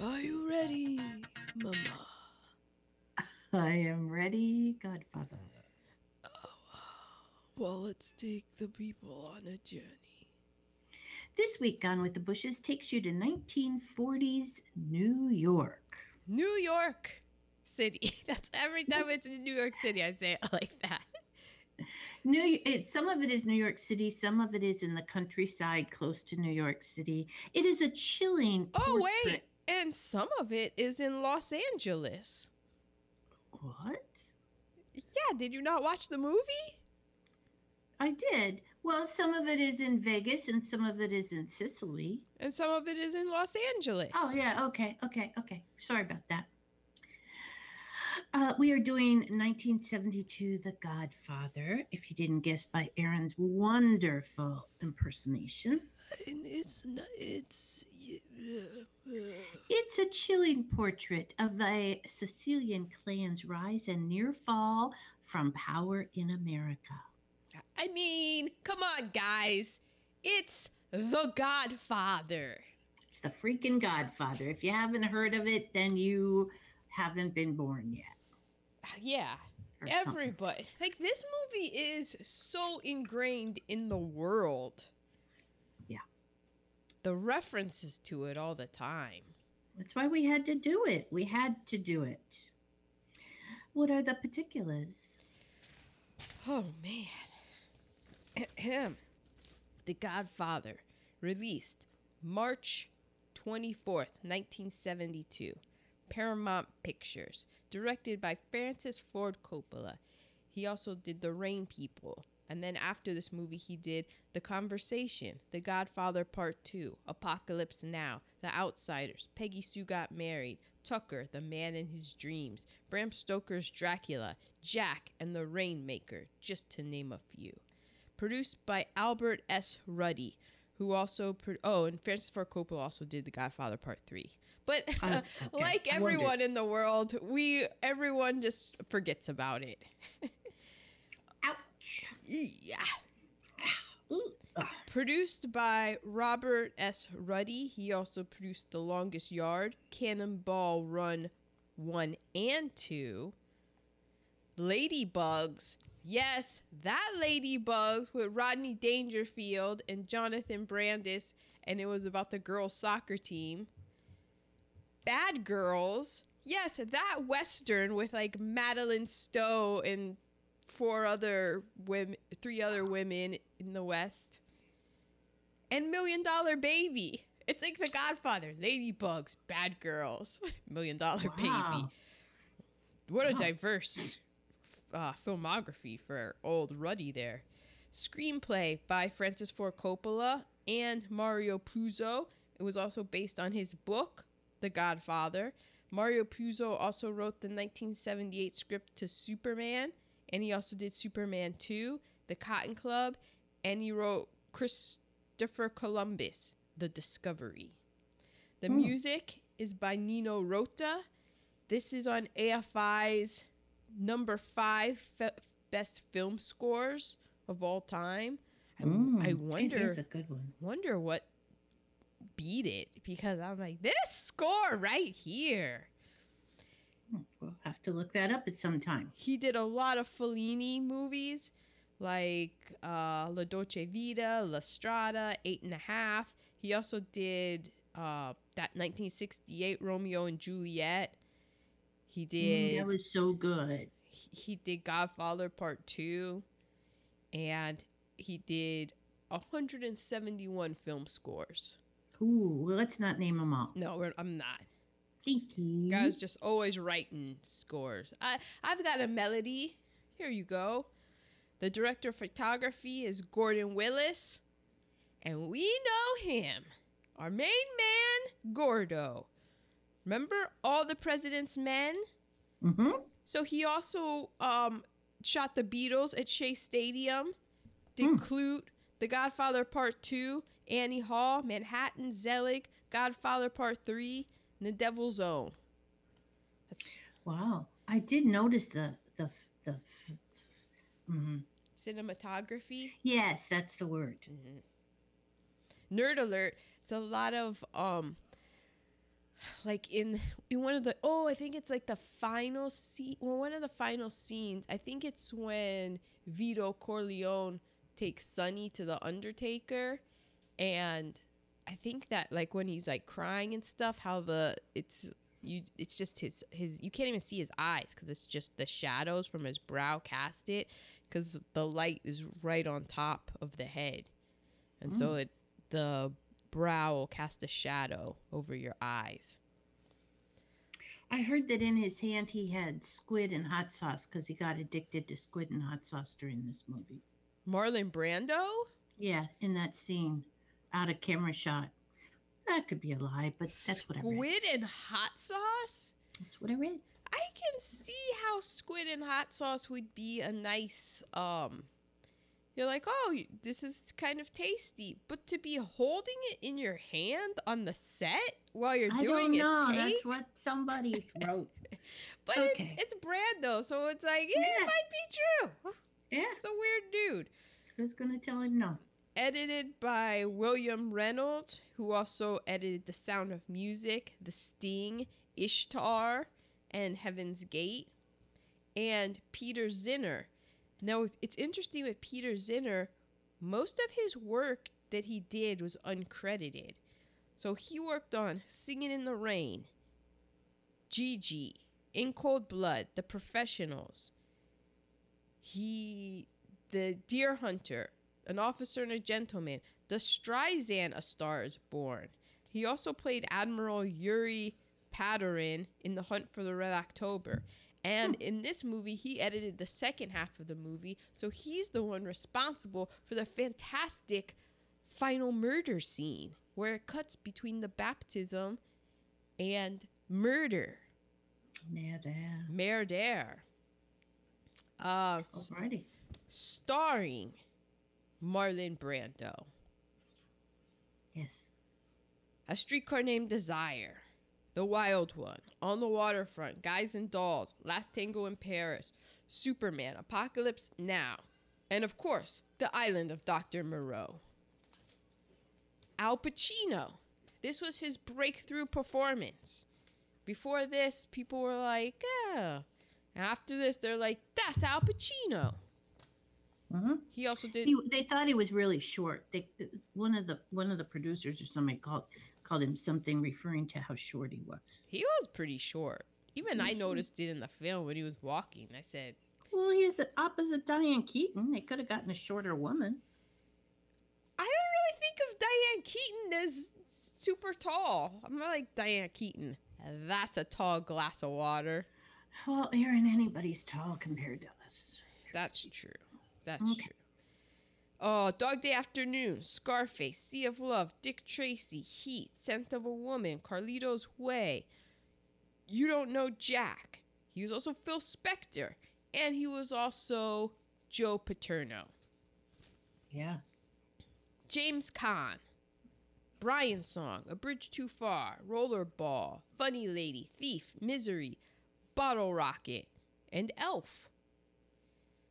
Are you ready, Mama? I am ready, Godfather. Oh, well, let's take the people on a journey. This week, Gone with the Bushes takes you to 1940s New York. New York City. That's every time it's in New York City, I say it like that. New, it, some of it is New York City, some of it is in the countryside close to New York City. It is a chilling. Oh, portrait- wait. And some of it is in Los Angeles. What? Yeah, did you not watch the movie? I did. Well, some of it is in Vegas and some of it is in Sicily. And some of it is in Los Angeles. Oh, yeah. Okay. Okay. Okay. Sorry about that. Uh, we are doing 1972 The Godfather, if you didn't guess by Aaron's wonderful impersonation. And it's not, it's. uh, It's a chilling portrait of a Sicilian clan's rise and near fall from power in America. I mean, come on, guys. It's The Godfather. It's the freaking Godfather. If you haven't heard of it, then you haven't been born yet. Yeah. Or something. Everybody. Like, this movie is so ingrained in the world. The references to it all the time. That's why we had to do it. We had to do it. What are the particulars? Oh, man. Ahem. the Godfather, released March 24th, 1972. Paramount Pictures, directed by Francis Ford Coppola. He also did The Rain People. And then after this movie, he did The Conversation, The Godfather Part 2, Apocalypse Now, The Outsiders, Peggy Sue Got Married, Tucker, The Man in His Dreams, Bram Stoker's Dracula, Jack, and The Rainmaker, just to name a few produced by Albert S. Ruddy, who also pro- oh, and Francis Ford Coppola also did The Godfather Part Three. But Oh, okay. like everyone wondered. in the world, we everyone just forgets about it. Ouch. Yeah. Ah, Produced by Robert S. Ruddy, he also produced The Longest Yard, Cannonball Run 1 and 2, Ladybugs. Yes, that Ladybugs with Rodney Dangerfield and Jonathan Brandis, and it was about the girls' soccer team. Bad Girls. Yes, that Western with like Madeleine Stowe and four other women, three other women in the West. And Million Dollar Baby. It's like The Godfather, Ladybugs, Bad Girls, Million Dollar Wow. Baby. What a diverse uh, filmography for old Ruddy there. Screenplay by Francis Ford Coppola and Mario Puzo. It was also based on his book, The Godfather. Mario Puzo also wrote the 1978 script to Superman, and he also did Superman 2, The Cotton Club, and he wrote Christopher Columbus, The Discovery. The hmm. music is by Nino Rota. This is on AFI's number five fe- best film scores of all time. I, hmm. I wonder is a good one. wonder what beat it because I'm like this score right here. We'll have to look that up at some time. He did a lot of Fellini movies like uh, La Dolce Vita, La Strada, Eight and a Half. He also did uh, that 1968 Romeo and Juliet. He Mm, did that was so good. he he did Godfather Part 2 and he did 171 film scores. Ooh, well, let's not name them all. No, we're, I'm not. Thank you. Guys just always writing scores. I I've got a melody. Here you go. The director of photography is Gordon Willis, and we know him. Our main man, Gordo. Remember all the President's Men? Mm-hmm. So he also um, shot the Beatles at Shea Stadium, did Klute, The Godfather Part 2, Annie Hall, Manhattan, Zelig, Godfather Part 3, and The Devil's Own. That's Wow. I did notice the the the. mhm. cinematography. Yes, that's the word. Nerd alert. It's a lot of um like in in one of the oh I think it's like the final scene well one of the final scenes I think it's when Vito Corleone takes Sonny to the Undertaker and I think that like when he's like crying and stuff how the it's you it's just his his you can't even see his eyes because it's just the shadows from his brow cast it because the light is right on top of the head. And so mm. it the brow will cast a shadow over your eyes. I heard that in his hand he had squid and hot sauce because he got addicted to squid and hot sauce during this movie. marlon brando? Yeah, in that scene, out of camera shot. That could be a lie, but that's what I read. squid and hot sauce That's what I read. i can see how squid and hot sauce would be a nice um you're like oh this is kind of tasty but to be holding it in your hand on the set while you're I doing don't know. take That's what somebody wrote. but okay. it's it's though, so it's like yeah, it Yeah. might be true Yeah, it's a weird dude who's gonna tell him no? Edited by William Reynolds, who also edited The Sound of Music, The Sting, Ishtar, and Heaven's Gate, and Peter Zinner. Now, it's interesting with Peter Zinner, most of his work that he did was uncredited. So he worked on Singing in the Rain, Gigi, In Cold Blood, The Professionals. He, The Deer Hunter, An Officer and a Gentleman, The Streisand, A Star is Born. He also played Admiral Yuri Padorin in The Hunt for the Red October. And in this movie, he edited the second half of the movie, so he's the one responsible for the fantastic final murder scene where it cuts between the baptism and murder. Murder. Murder. Uh, Alrighty. starring Marlon Brando. Yes. A Streetcar Named Desire, The Wild One, On the Waterfront, Guys and Dolls, Last Tango in Paris, Superman, Apocalypse Now, and of course, The Island of Dr. Moreau. Al Pacino. This was his breakthrough performance. Before this, people were like, yeah. After this, they're like, that's Al Pacino. Hmm He also did. He, they thought he was really short. They, one of the one of the producers or somebody called called him something referring to how short he was. He was pretty short. Even I Was noticed it in the film when he was walking. I said, Well, he's the opposite Diane Keaton. They could have gotten a shorter woman. I don't really think of Diane Keaton as super tall. I'm not like Diane Keaton. That's a tall glass of water. Well, Aaron, anybody's tall compared to us. That's true. That's Okay. true. Oh, Dog Day Afternoon, Scarface, Sea of Love, Dick Tracy, Heat, Scent of a Woman, Carlito's Way. You don't know Jack. He was also Phil Spector, and he was also Joe Paterno. Yeah. James Caan, Brian Song, A Bridge Too Far, Rollerball, Funny Lady, Thief, Misery, Bottle Rocket, and Elf.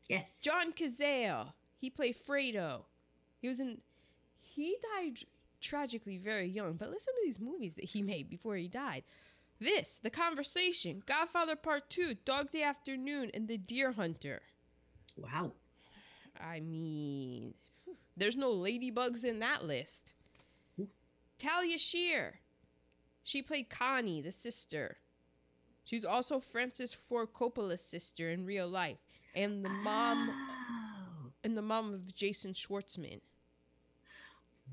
Yes. John Cazale, he played Fredo. He was in. He died tragically very young, but listen to these movies that he made before he died. This, The Conversation, Godfather Part 2, Dog Day Afternoon, and The Deer Hunter. Wow. I mean, there's no ladybugs in that list. Ooh. Talia Shire. She played Connie, the sister. She's also Francis Ford Coppola's sister in real life, and the mom Oh, and the mom of Jason Schwartzman.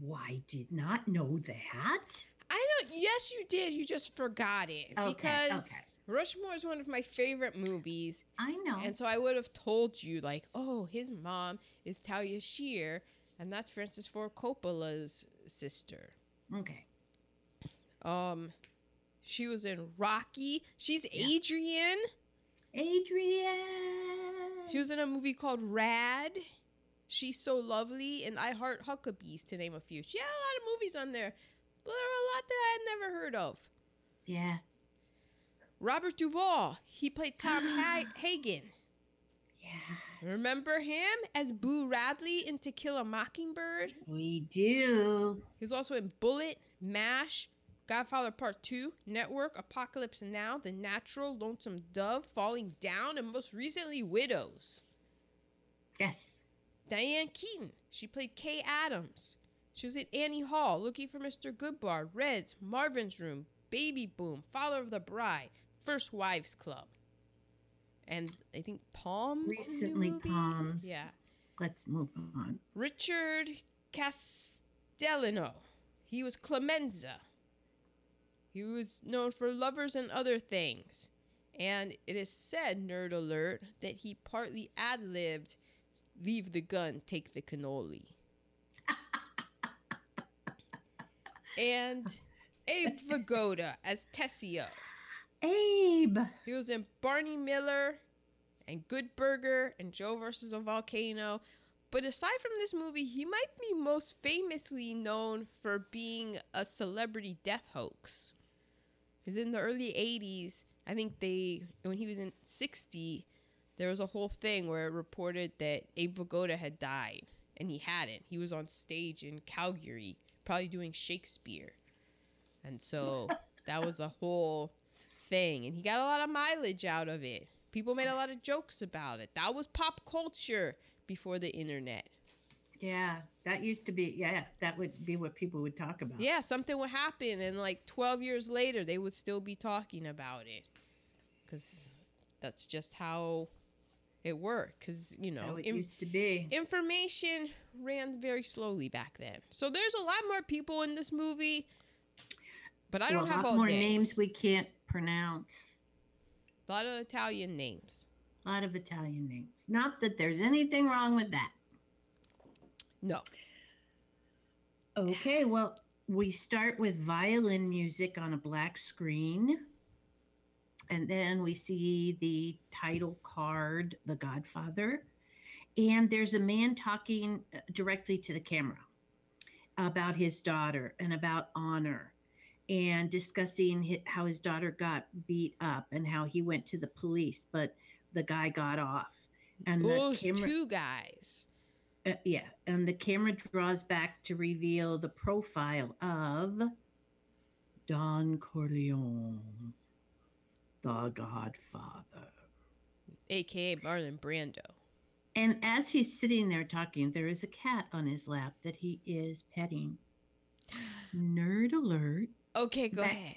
why did not know that? I don't. Yes, you did. You just forgot it Okay, because okay. Rushmore is one of my favorite movies, I know. and so I would have told you like, oh, his mom is Talia Shire, and that's Francis Ford Coppola's sister. okay. Um, she was in Rocky. She's Yeah. Adrian. Adrian. She was in a movie called Rad. She's so lovely, and I Heart Huckabees, to name a few. She had a lot of movies on there, but there were a lot that I had never heard of. Yeah. Robert Duvall, he played Tom ha- Hagen. Yeah. Remember him as Boo Radley in To Kill a Mockingbird? We do. He was also in Bullitt, MASH, Godfather Part 2, Network, Apocalypse Now, The Natural, Lonesome Dove, Falling Down, and most recently, Widows. Yes. Diane Keaton, she played Kay Adams. She was in Annie Hall, Looking for Mr. Goodbar, Reds, Marvin's Room, Baby Boom, Father of the Bride, First Wives Club. And I think Poms. Recently? Poms. Yeah. Let's move on. Richard Castellano. He was Clemenza. He was known for Lovers and Other Things. And it is said, nerd alert, that he partly ad libbed Leave the gun, take the cannoli. and Abe Vigoda as Tessio. Abe. He was in Barney Miller and Good Burger and Joe versus a Volcano. But aside from this movie, he might be most famously known for being a celebrity death hoax. Because in the early 80s, I think they, when he was in 60, there was a whole thing where it reported that Abe Vigoda had died, and he hadn't. He was on stage in Calgary, probably doing Shakespeare. And so that was a whole thing, and he got a lot of mileage out of it. People made a lot of jokes about it. That was pop culture before the internet. Yeah, that used to be. Yeah, that would be what people would talk about. Yeah, something would happen, and like 12 years later, they would still be talking about it. Because that's just how it worked. Because, you know, how it in- used to be. information ran very slowly back then. So there's a lot more people in this movie, but I don't Well, a have lot all more day. names we can't pronounce. A lot of Italian names. A lot of Italian names. Not that there's anything wrong with that. No. Okay, well, we start with violin music on a black screen. And then we see the title card, The Godfather. And there's a man talking uh, directly to the camera about his daughter and about honor and discussing how his daughter got beat up and how he went to the police, but the guy got off. And the Those camera, two guys. Uh, yeah, and the camera draws back to reveal the profile of Don Corleone, the Godfather. aka Marlon Brando. And as he's sitting there talking, there is a cat on his lap that he is petting. Nerd alert. Okay, go Back- ahead.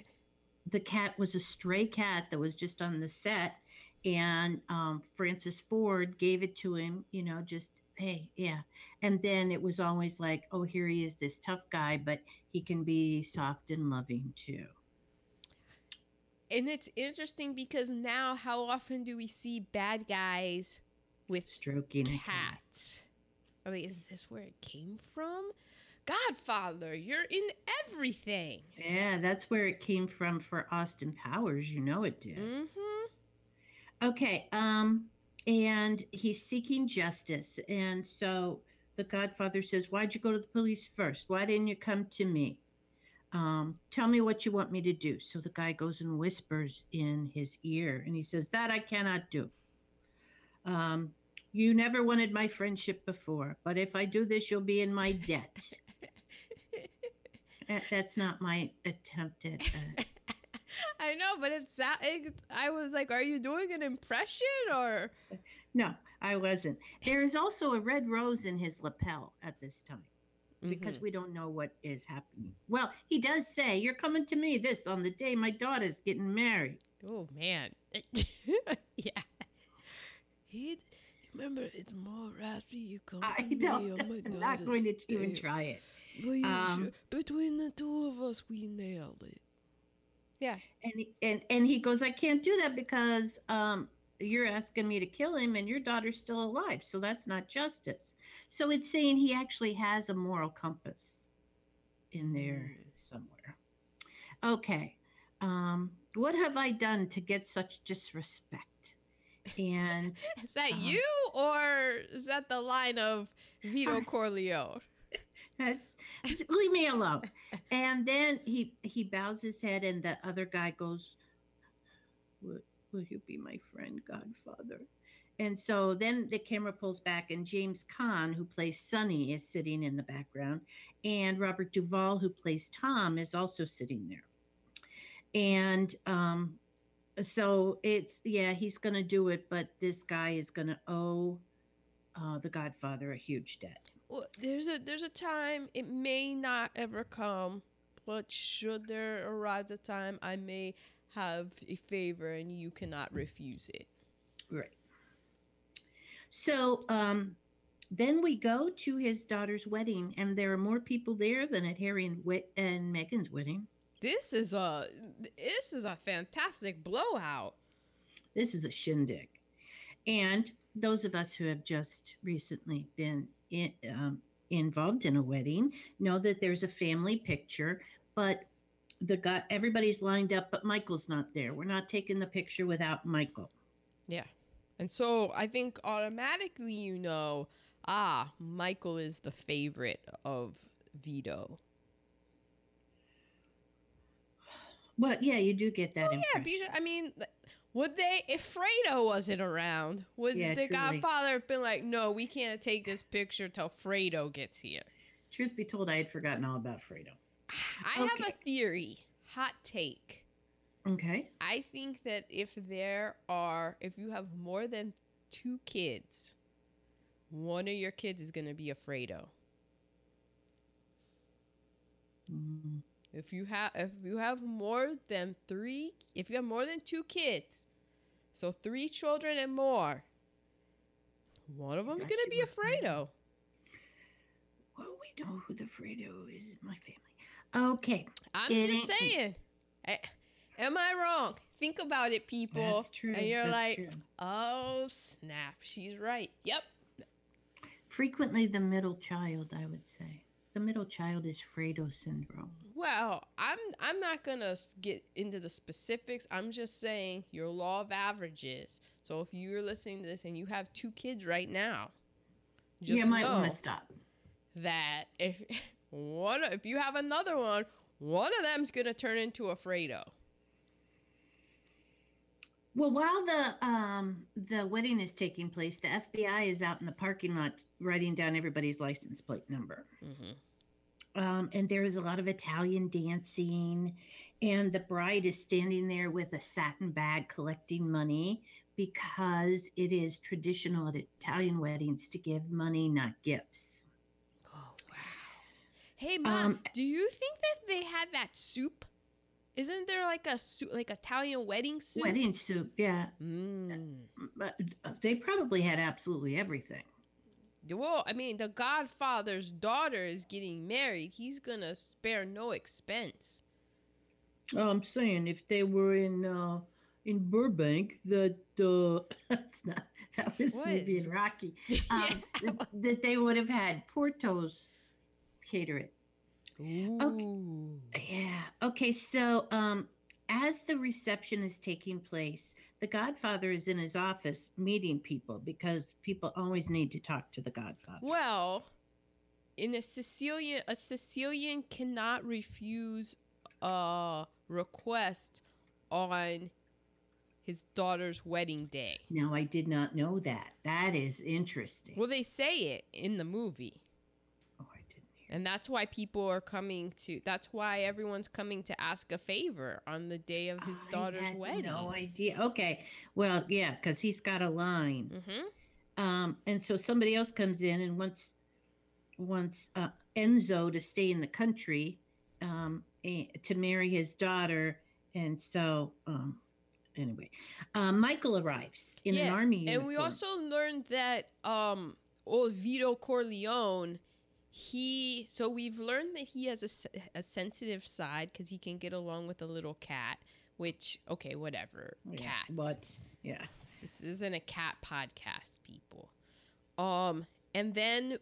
The cat was a stray cat that was just on the set, and um, Francis Ford gave it to him, you know, just, hey, yeah. And then it was always like, oh, here he is, this tough guy, but he can be soft and loving too. And it's interesting because now, how often do we see bad guys with Stroking cats? I mean, is this where it came from? Godfather, you're in everything. Yeah, that's where it came from for Austin Powers. You know it did. Mm-hmm. Okay. Um, and he's seeking justice. And so the Godfather says, Why'd you go to the police first? Why didn't you come to me? Um, tell me what you want me to do. So the guy goes and whispers in his ear and he says, That I cannot do. Um, you never wanted my friendship before, but if I do this, you'll be in my debt. That- That's not my attempt at. Uh, I know, but it's it, I was like, are you doing an impression or? No, I wasn't. There is also a red rose in his lapel at this time because Mhm. we don't know what is happening. Well, he does say, You're coming to me this on the day my daughter's getting married. oh man, yeah. He remember it's more after you come I to don't, me on my daughter's I'm not going to even day. try it. Well, Um, sure. Between the two of us, we nailed it. Yeah. And, he- and, and he goes, I can't do that because um, you're asking me to kill him and your daughter's still alive. So that's not justice. So it's saying he actually has a moral compass in there somewhere. Okay. Um, what have I done to get such disrespect? And Is that Um, you or is that the line of Vito Corleone? that's leave me alone. And then he he bows his head, and the other guy goes, "Will, will you be my friend, Godfather?" And so then the camera pulls back, and James Caan, who plays Sonny, is sitting in the background, and Robert Duvall, who plays Tom, is also sitting there. and um, so it's yeah, he's gonna do it, but this guy is gonna owe uh, the Godfather a huge debt. There's a there's a time it may not ever come, but should there arise a time, I may have a favor and you cannot refuse it. Right. So um, then we go to his daughter's wedding, and there are more people there than at Harry and, Wit- and Meghan's wedding. This is a this is a fantastic blowout. This is a shindig. And those of us who have just recently been in, um, involved in a wedding know that there's a family picture, but the guy, everybody's lined up, but Michael's not there. We're not taking the picture without Michael. Yeah. And so I think automatically you know, ah, Michael is the favorite of Vito. But yeah, you do get that Oh, yeah, because I mean, would they if Fredo wasn't around? Would Yeah, the truly. Godfather have been like, "No, we can't take this picture till Fredo gets here"? Truth be told, I had forgotten all about Fredo. I have a theory, hot take. Okay. I think that if there are, if you have more than two kids, one of your kids is gonna be a Fredo. Mm, If you have if you have more than three, if you have more than two kids, so three children and more, one of them's Got gonna be a. Fredo. Well, we know who the Fredo is in my family. Okay. I'm It just saying. A- Am I wrong? Think about it, people. That's true. And you're That's like, true. oh snap, she's right. Yep. Frequently the middle child, I would say. The middle child is Fredo syndrome. Well, I'm I'm not gonna get into the specifics. I'm just saying your law of averages. So if you're listening to this and you have two kids right now, just you might want to stop. that if one if you have another one, one of them's gonna turn into a Fredo. Well, while the um the wedding is taking place, the FBI is out in the parking lot writing down everybody's license plate number. Mm-hmm. Um, and there is a lot of Italian dancing, and the bride is standing there with a satin bag collecting money because it is traditional at Italian weddings to give money, not gifts. Oh wow! Hey mom, Um, do you think that they had that soup? Isn't there like a soup, like Italian wedding soup? Wedding soup, yeah. Mm. But uh, they probably had absolutely everything. Well, I mean, the Godfather's daughter is getting married. He's gonna spare no expense. I'm saying if they were in uh, in Burbank, that uh, that's not that was maybe in Rocky. Um, Yeah. that, that they would have had Porto's cater it. Ooh. Yeah. Okay. So, um, as the reception is taking place, the Godfather is in his office meeting people because people always need to talk to the Godfather. Well, in a Sicilian, a Sicilian cannot refuse a request on his daughter's wedding day. Now, I did not know that. That is interesting. Well, they say it in the movie. oh, I didn't hear. And that's why people are coming to. That's why everyone's coming to ask a favor on the day of his I daughter's wedding. No idea. Okay. Well, yeah, because he's got a line. Mm-hmm. Um, and so somebody else comes in and wants wants uh, Enzo to stay in the country um, eh, to marry his daughter. And so, um, anyway, uh, Michael arrives in an army uniform. And we also learned that um, old Vito Corleone, he. So we've learned that he has a, a sensitive side because he can get along with a little cat. Which okay, whatever. Yeah, Cats. But yeah, This isn't a cat podcast, people. Um, and then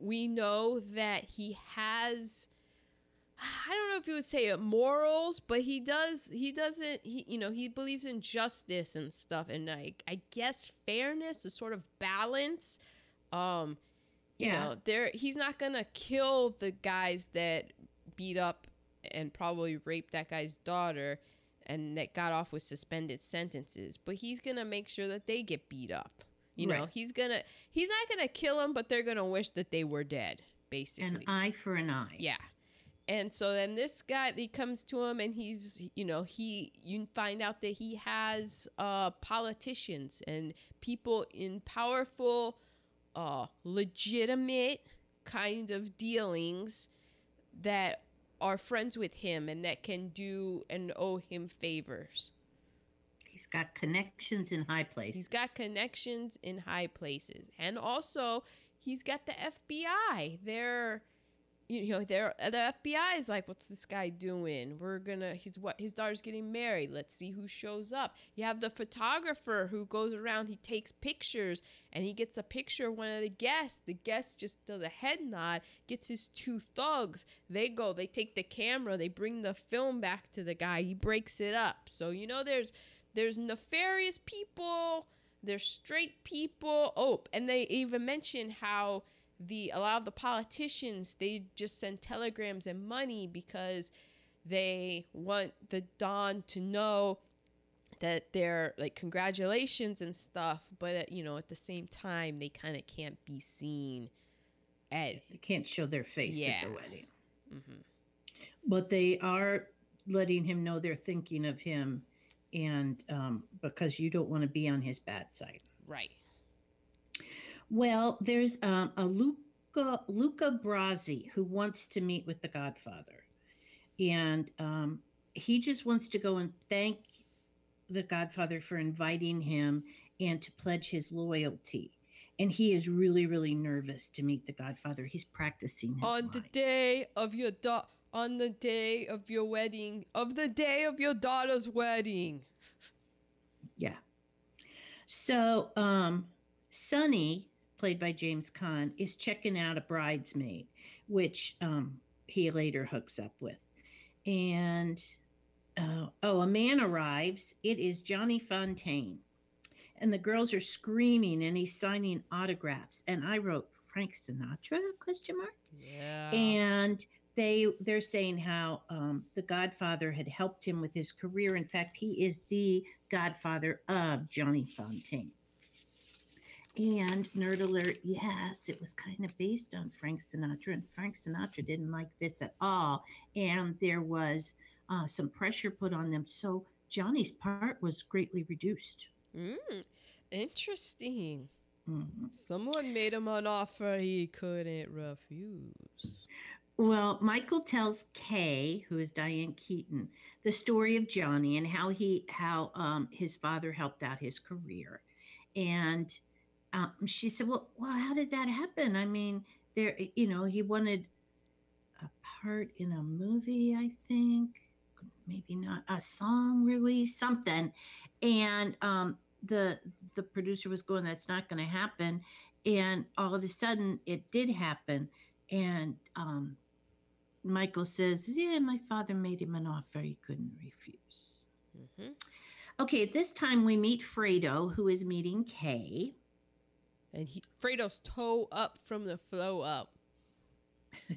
we know that he has I don't know if you would say it morals, but he does he doesn't he you know, he believes in justice and stuff and like I guess fairness, a sort of balance. Um you Yeah. know, there he's not gonna kill the guys that beat up and probably raped that guy's daughter and that got off with suspended sentences, but he's gonna make sure that they get beat up. You know, Right. he's gonna he's not gonna kill them, but they're gonna wish that they were dead, basically. an eye for an eye. yeah. And so then this guy he comes to him and he's you know he you find out that he has uh politicians and people in powerful uh legitimate kind of dealings that are friends with him and that can do and owe him favors. He's got connections in high places. He's got connections in high places. And also, he's got the FBI. They're you know, they're uh, the FBI is like, what's this guy doing? We're gonna he's what his daughter's getting married. Let's see who shows up. You have the photographer who goes around, he takes pictures and he gets a picture of one of the guests. The guest just does a head nod, gets his two thugs. They go, they take the camera, they bring the film back to the guy, he breaks it up. So you know there's there's nefarious people, there's straight people. Oh, and they even mention how the a lot of the politicians they just send telegrams and money because they want the Don to know that they're like congratulations and stuff, but at, you know at the same time they kind of can't be seen at They can't show their face Yeah. at the wedding. Mhm. But they are letting him know they're thinking of him and um, because you don't want to be on his bad side. right. Well, there's um, a Luca Luca Brasi who wants to meet with the Godfather, and um, he just wants to go and thank the Godfather for inviting him and to pledge his loyalty. And he is really, really nervous to meet the Godfather. He's practicing his on the day of your da- on the day of your wedding of the day of your daughter's wedding. Yeah. So, um, Sonny, played by James Caan, is checking out a bridesmaid, which um, he later hooks up with. And uh, oh, a man arrives. It is Johnny Fontane. And the girls are screaming and he's signing autographs. And I wrote Frank Sinatra question mark Yeah. and they they're saying how um, the godfather had helped him with his career in fact he is the godfather of johnny fontane and nerd alert yes it was kind of based on frank sinatra and frank sinatra didn't like this at all and there was uh, some pressure put on them so johnny's part was greatly reduced Mm, interesting. Mhm. Someone made him an offer he couldn't refuse. Well, Michael tells Kay, who is Diane Keaton, the story of Johnny and how he how um, his father helped out his career, and um, she said, "Well, well, how did that happen? I mean, there, you know, he wanted a part in a movie, I think, maybe not a song release, something, and um, the the producer was going, "That's not going to happen," and all of a sudden, it did happen, and um, Michael says, Yeah, my father made him an offer he couldn't refuse. hmm Okay, at this time we meet Fredo, who is meeting Kay. And he, Fredo's toe up from the flow up.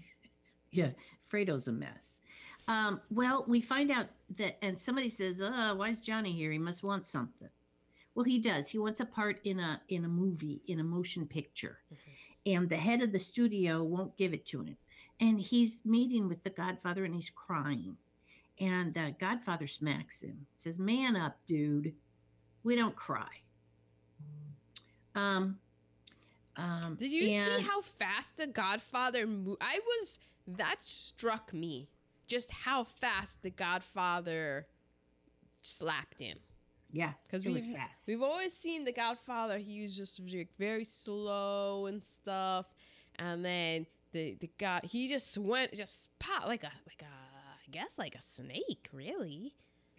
Yeah, Fredo's a mess. Um, well, we find out that, and somebody says, uh, why is Johnny here? He must want something. Well, he does. He wants a part in a in a movie, in a motion picture. And the head of the studio won't give it to him. And he's meeting with the Godfather and he's crying. And the Godfather smacks him, says, Man up, dude. We don't cry. Um, um, Did you see how fast the Godfather moved? I was that struck me. Just how fast the Godfather slapped him. Yeah, Because we've, we've always seen the Godfather, he was just like very slow and stuff. And then the the God he just went just pop like a like a I guess like a snake, really.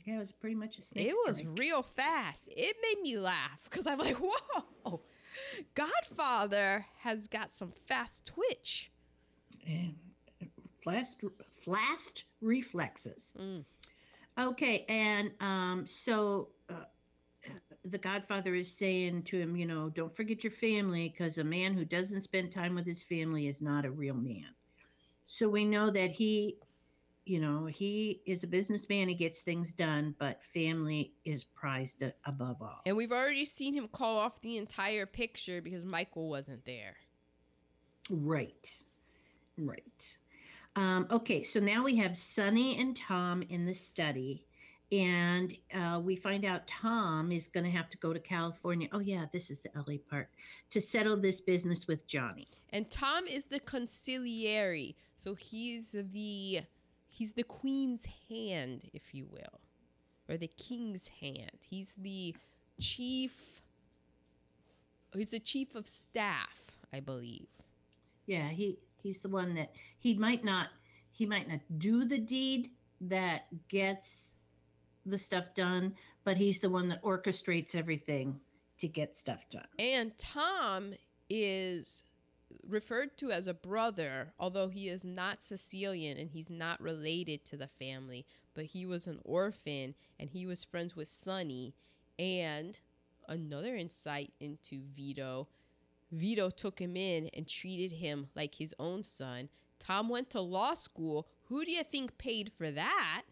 Yeah, it was pretty much a snake. it was real fast. It made me laugh because I'm like, whoa, Godfather has got some fast twitch. And fast, fast reflexes. Mm. Okay, and um, so uh, the Godfather is saying to him, you know, don't forget your family because a man who doesn't spend time with his family is not a real man. So we know that he, you know, he is a businessman. He gets things done, but family is prized above all. And we've already seen him call off the entire picture because Michael wasn't there. Right. Right. Um, okay, so now we have Sonny and Tom in the study, and uh, we find out Tom is going to have to go to California. Oh, yeah, this is the LA part to settle this business with Johnny. And Tom is the consigliere, so he's the he's the queen's hand, if you will, or the king's hand. He's the chief. He's the chief of staff, I believe. Yeah, he he's the one that he might not he might not do the deed that gets the stuff done, but he's the one that orchestrates everything to get stuff done. And Tom is referred to as a brother, although he is not Sicilian and he's not related to the family, but he was an orphan and he was friends with Sonny. And another insight into Vito Vito took him in and treated him like his own son. Tom went to law school. Who do you think paid for that?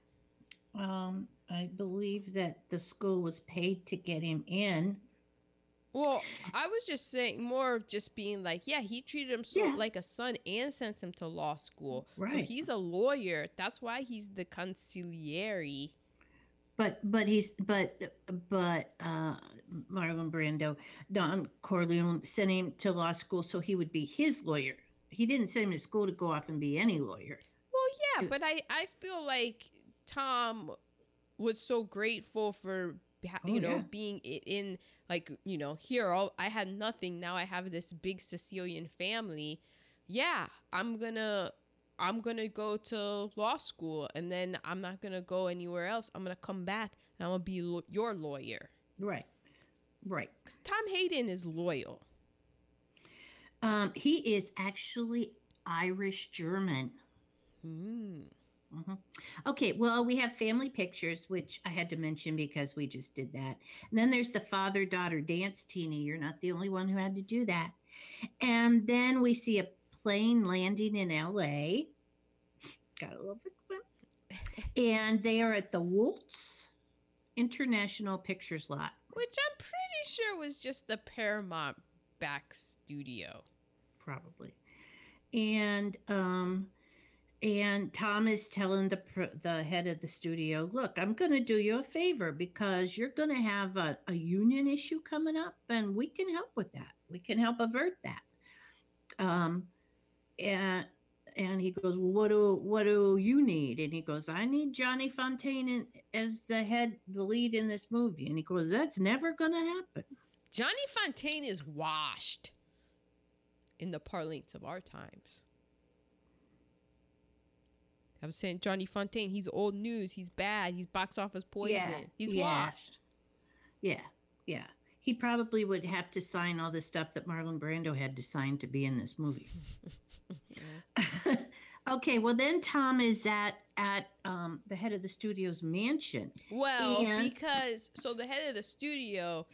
Um, I believe that the school was paid to get him in. Well, I was just saying more of just being like, yeah, he treated him so Yeah. like a son and sent him to law school. So he's a lawyer. That's why he's the consigliere. But but he's but but uh Marlon Brando, Don Corleone sent him to law school so he would be his lawyer. He didn't send him to school to go off and be any lawyer. Well, yeah, but I I feel like Tom was so grateful for Oh, you know yeah. being in like you know here all I had nothing now I have this big Sicilian family. Yeah, I'm gonna I'm gonna go to law school and then I'm not gonna go anywhere else. I'm gonna come back and I'm gonna be lo- your lawyer. Right. Right. Cause Tom Hayden is loyal. Um he is actually Irish German. Mm. Mhm. Okay, well, we have family pictures, which I had to mention because we just did that. And then there's the father daughter dance, Teeny. You're not the only one who had to do that. And then we see a plane landing in LA. Got a little it. Clint. And they are at the Woltz International Pictures Lot. Which I'm pretty sure was just the Paramount back studio. probably. And um and Tom is telling the the head of the studio, "Look, I'm going to do you a favor because you're going to have a, a union issue coming up, and we can help with that. We can help avert that." Um, and and he goes, well, "What do what do you need?" And he goes, "I need Johnny Fontane in, as the head, the lead in this movie." And he goes, "That's never going to happen." Johnny Fontane is washed in the parlance of our times. I was saying Johnny Fontane, he's old news, he's bad, he's box office poison, he's yeah. washed. Yeah, yeah. He probably would have to sign all the stuff that Marlon Brando had to sign to be in this movie. okay, well then Tom is at at um, the head of the studio's mansion. Well, And- because so the head of the studio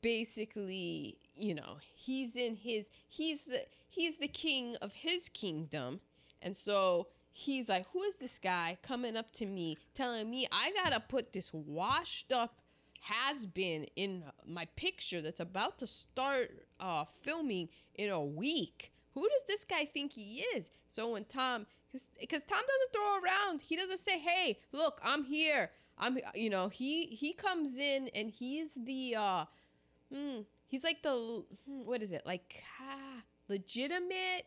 basically, you know, he's in his he's the he's the king of his kingdom. And so he's like, "Who is this guy coming up to me telling me I got to put this washed up has been in my picture that's about to start uh, filming in a week. Who does this guy think he is? So when Tom, because Tom doesn't throw around, he doesn't say, "Hey, look, I'm here." I'm, you know, he he comes in and he's the, uh, hmm, he's like the, hmm, what is it, like ah, legitimate,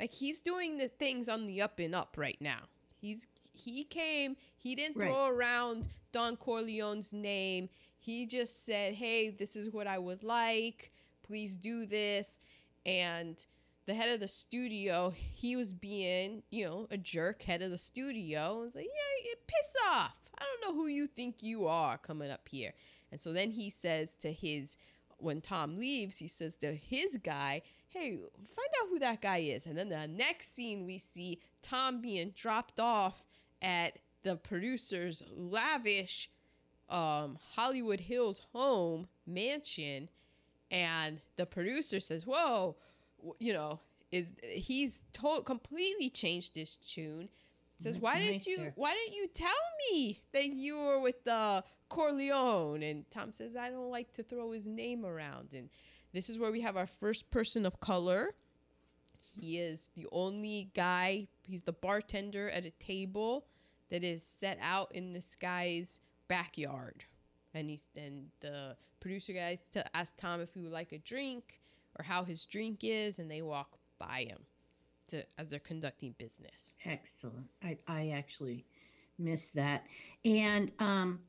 like he's doing the things on the up and up right now. He's he came, he didn't Right. throw around Don Corleone's name. He just said, "Hey, this is what I would like. Please do this." And the head of the studio, he was being, you know, a jerk head of the studio. And was like, "Yeah, yeah, piss off. I don't know who you think you are coming up here." And so then he says to his when Tom leaves, he says to his guy, "Hey, find out who that guy is." And then the next scene we see Tom being dropped off at the producer's lavish um, Hollywood Hills home mansion, and the producer says, "Whoa, you know, is he's told completely changed this tune." Says, That's "Why didn't you? Why didn't you tell me that you were with the Corleone?" And Tom says, "I don't like to throw his name around." And this is where we have our first person of color. He is the only guy, he's the bartender at a table that is set out in this guy's backyard. And he's and the producer guys to ask Tom if he would like a drink or how his drink is, and they walk by him to as they're conducting business. Excellent. I, I actually missed that. And um,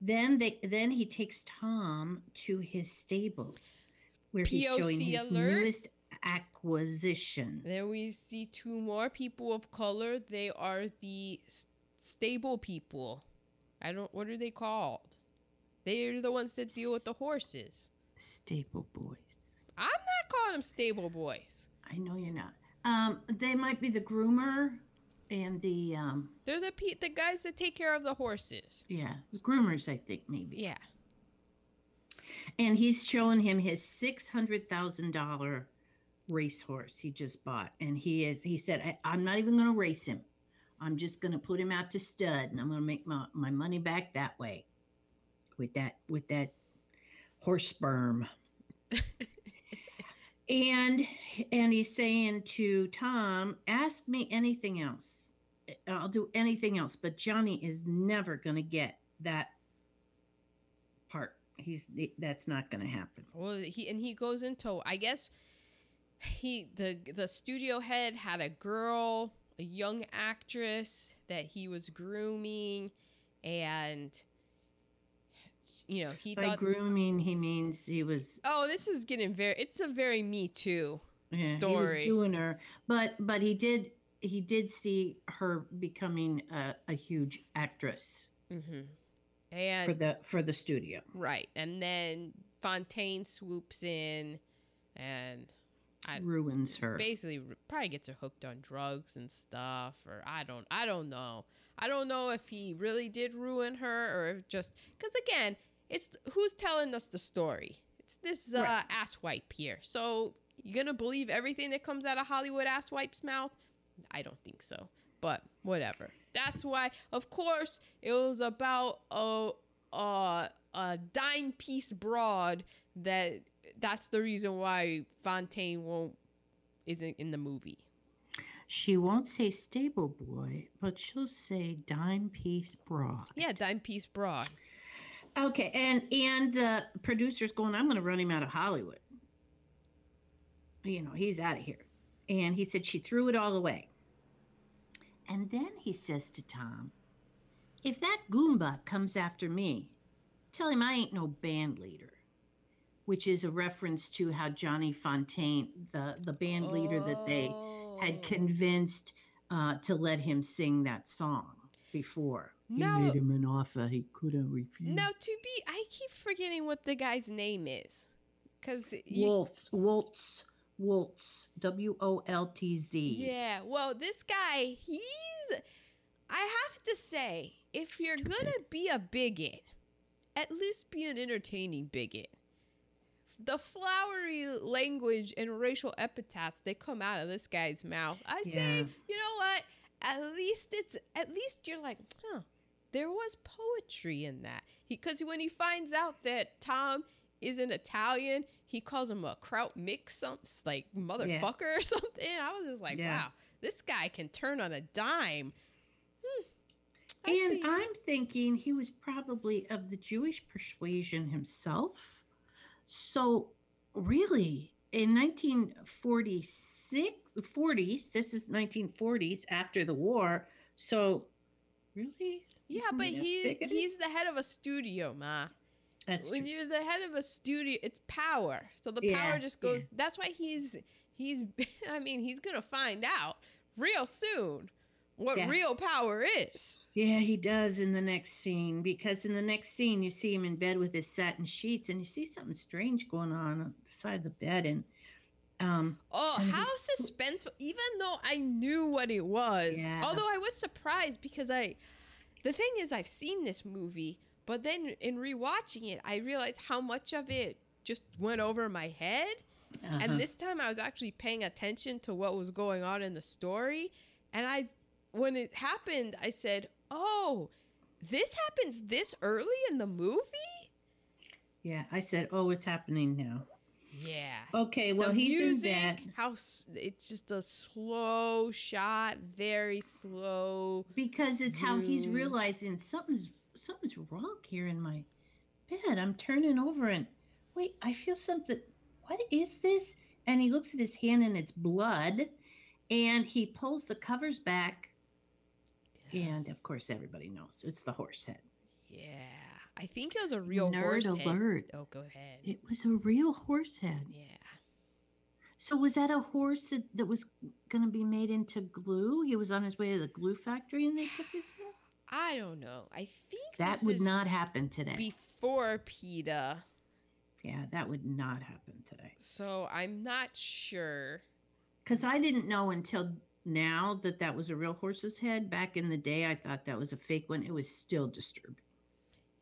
then they then he takes Tom to his stables where he's showing POC his alert. newest acquisition. Then we see two more people of color. They are the s- stable people. I don't. What are they called? They're the ones that deal with the horses. Stable boys. I'm not calling them stable boys. I know you're not. Um, they might be the groomer and the um, They're the pe- the guys that take care of the horses. yeah, groomers. I think maybe. Yeah. And he's showing him his six hundred thousand dollar racehorse he just bought, and he is. He said, I, "I'm not even going to race him. I'm just going to put him out to stud, and I'm going to make my, my money back that way with that with that horse sperm." and and he's saying to Tom, "Ask me anything else. I'll do anything else, but Johnny is never going to get that. He's that's not going to happen." Well, he and he goes into. I guess he the the studio head had a girl, a young actress that he was grooming, and you know he By thought. grooming, he means he was oh, this is getting very. It's a very Me Too. yeah, He was doing her, but but he did he did see her becoming a, a huge actress Mm-hmm. And for the for the studio. right, and then Fontane swoops in, and I Ruins her. basically probably gets her hooked on drugs and stuff or i don't i don't know i don't know if he really did ruin her or just because again it's who's telling us the story it's this uh, Right. asswipe here so you're gonna believe everything that comes out of hollywood asswipe's mouth i don't think so but whatever that's why of course it was about a a, a dime piece broad that that's the reason why fontane won't isn't in the movie She won't say stable boy, but she'll say dime piece broad. yeah dime piece broad Okay, and and the producer's going, I'm going to run him out of Hollywood. You know, he's out of here. And he said she threw it all away. And then he says to Tom, if that Goomba comes after me, tell him I ain't no band leader. Which is a reference to how Johnny Fontane, the, the band leader that they Oh. had convinced uh, to let him sing that song before. Now- he made him an offer he couldn't refuse. now to be i keep forgetting what the guy's name is because you Woltz, Woltz, W O L T Z. Yeah, well, this guy, he's. I have to say, if you're gonna be a bigot, at least be an entertaining bigot. The flowery language and racial epithets that come out of this guy's mouth, I say, Yeah. you know what? At least it's. At least you're like, huh. There was poetry in that. Because when he finds out that Tom is an Italian, he calls him a kraut mix, some like motherfucker or something. I was just like, Yeah. wow, this guy can turn on a dime. Hmm. And. I'm thinking he was probably of the Jewish persuasion himself. So, really, in 1946, 40s, this is 1940s after the war. So, really? yeah, but be a he he's the head of a studio, ma. That's when true. you're the head of a studio, it's power. So the Yeah, power just goes. That's why he's he's. I mean, he's gonna find out real soon what Yeah. real power is. Yeah, he does in the next scene because in the next scene you see him in bed with his satin sheets and you see something strange going on on the side of the bed and um Oh, And how suspenseful! Even though I knew what it was, Yeah. although I was surprised because I, the thing is, I've seen this movie, but then in rewatching it, I realized how much of it just went over my head. uh-huh. And this time, I was actually paying attention to what was going on in the story, and I, when it happened, I said, "Oh, this happens this early in the movie." yeah, I said, "Oh, it's happening now." Yeah. Okay, well, the he's music, in that how it's just a slow shot, very slow. because it's how he's realizing something's something's wrong here in my bed. I'm turning over and wait, I feel something. What is this? And he looks at his hand and it's blood, and he pulls the covers back. And of course, everybody knows it's the horse head. Yeah. I think it was a real Nerd horse head. alert. Oh, go ahead. It was a real horse head. yeah. So was that a horse that, that was going to be made into glue? He was on his way to the glue factory and they took his head? I don't know. I think That would not happen today. before PETA. yeah, that would not happen today. So I'm not sure. Because I didn't know until now that that was a real horse's head. Back in the day, I thought that was a fake one. It was still disturbing.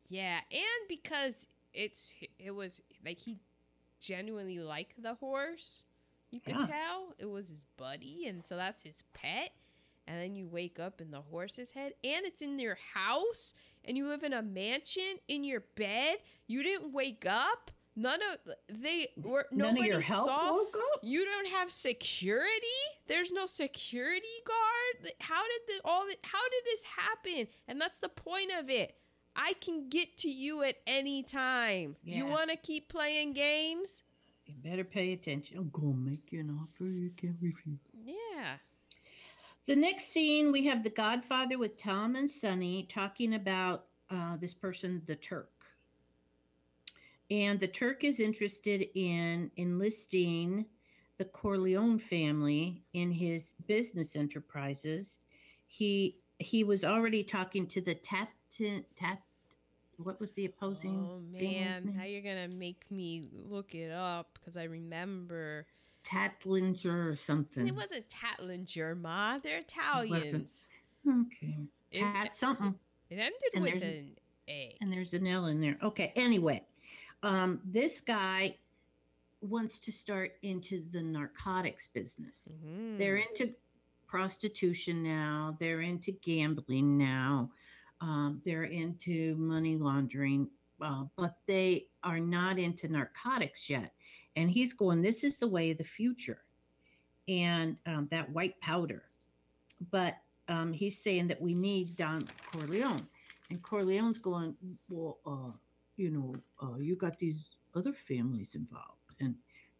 Yeah, and because it's it was like he genuinely liked the horse. You could Yeah. tell it was his buddy, and so that's his pet. And then you wake up in the horse's head, and it's in your house, and you live in a mansion in your bed. You didn't wake up. None of they were None nobody of your help saw. woke up? You don't have security. There's no security guard. How did the, all? How did this happen? And that's the point of it. I can get to you at any time. You want to keep playing games? You better pay attention. I'm going to make you an offer you can't refuse. Yeah. The next scene, we have the Godfather with Tom and Sonny talking about uh, this person, the Turk. And the Turk is interested in enlisting the Corleone family in his business enterprises. He he was already talking to the Tat Tat. What was the opposing? Oh man, now you're gonna make me look it up because I remember Tatlinger or something. it wasn't Tatlinger, ma. They're Italians. okay, It, Tat something. it ended and with an A. and there's an L in there. Okay. Anyway, um, this guy wants to start into the narcotics business. Mhm. They're into prostitution now. They're into gambling now. Um, they're into money laundering, uh, but they are not into narcotics yet. And he's going, "This is the way of the future," and um, that white powder. But um, he's saying that we need Don Corleone, and Corleone's going, "Well, uh, you know, uh, you got these other families involved," and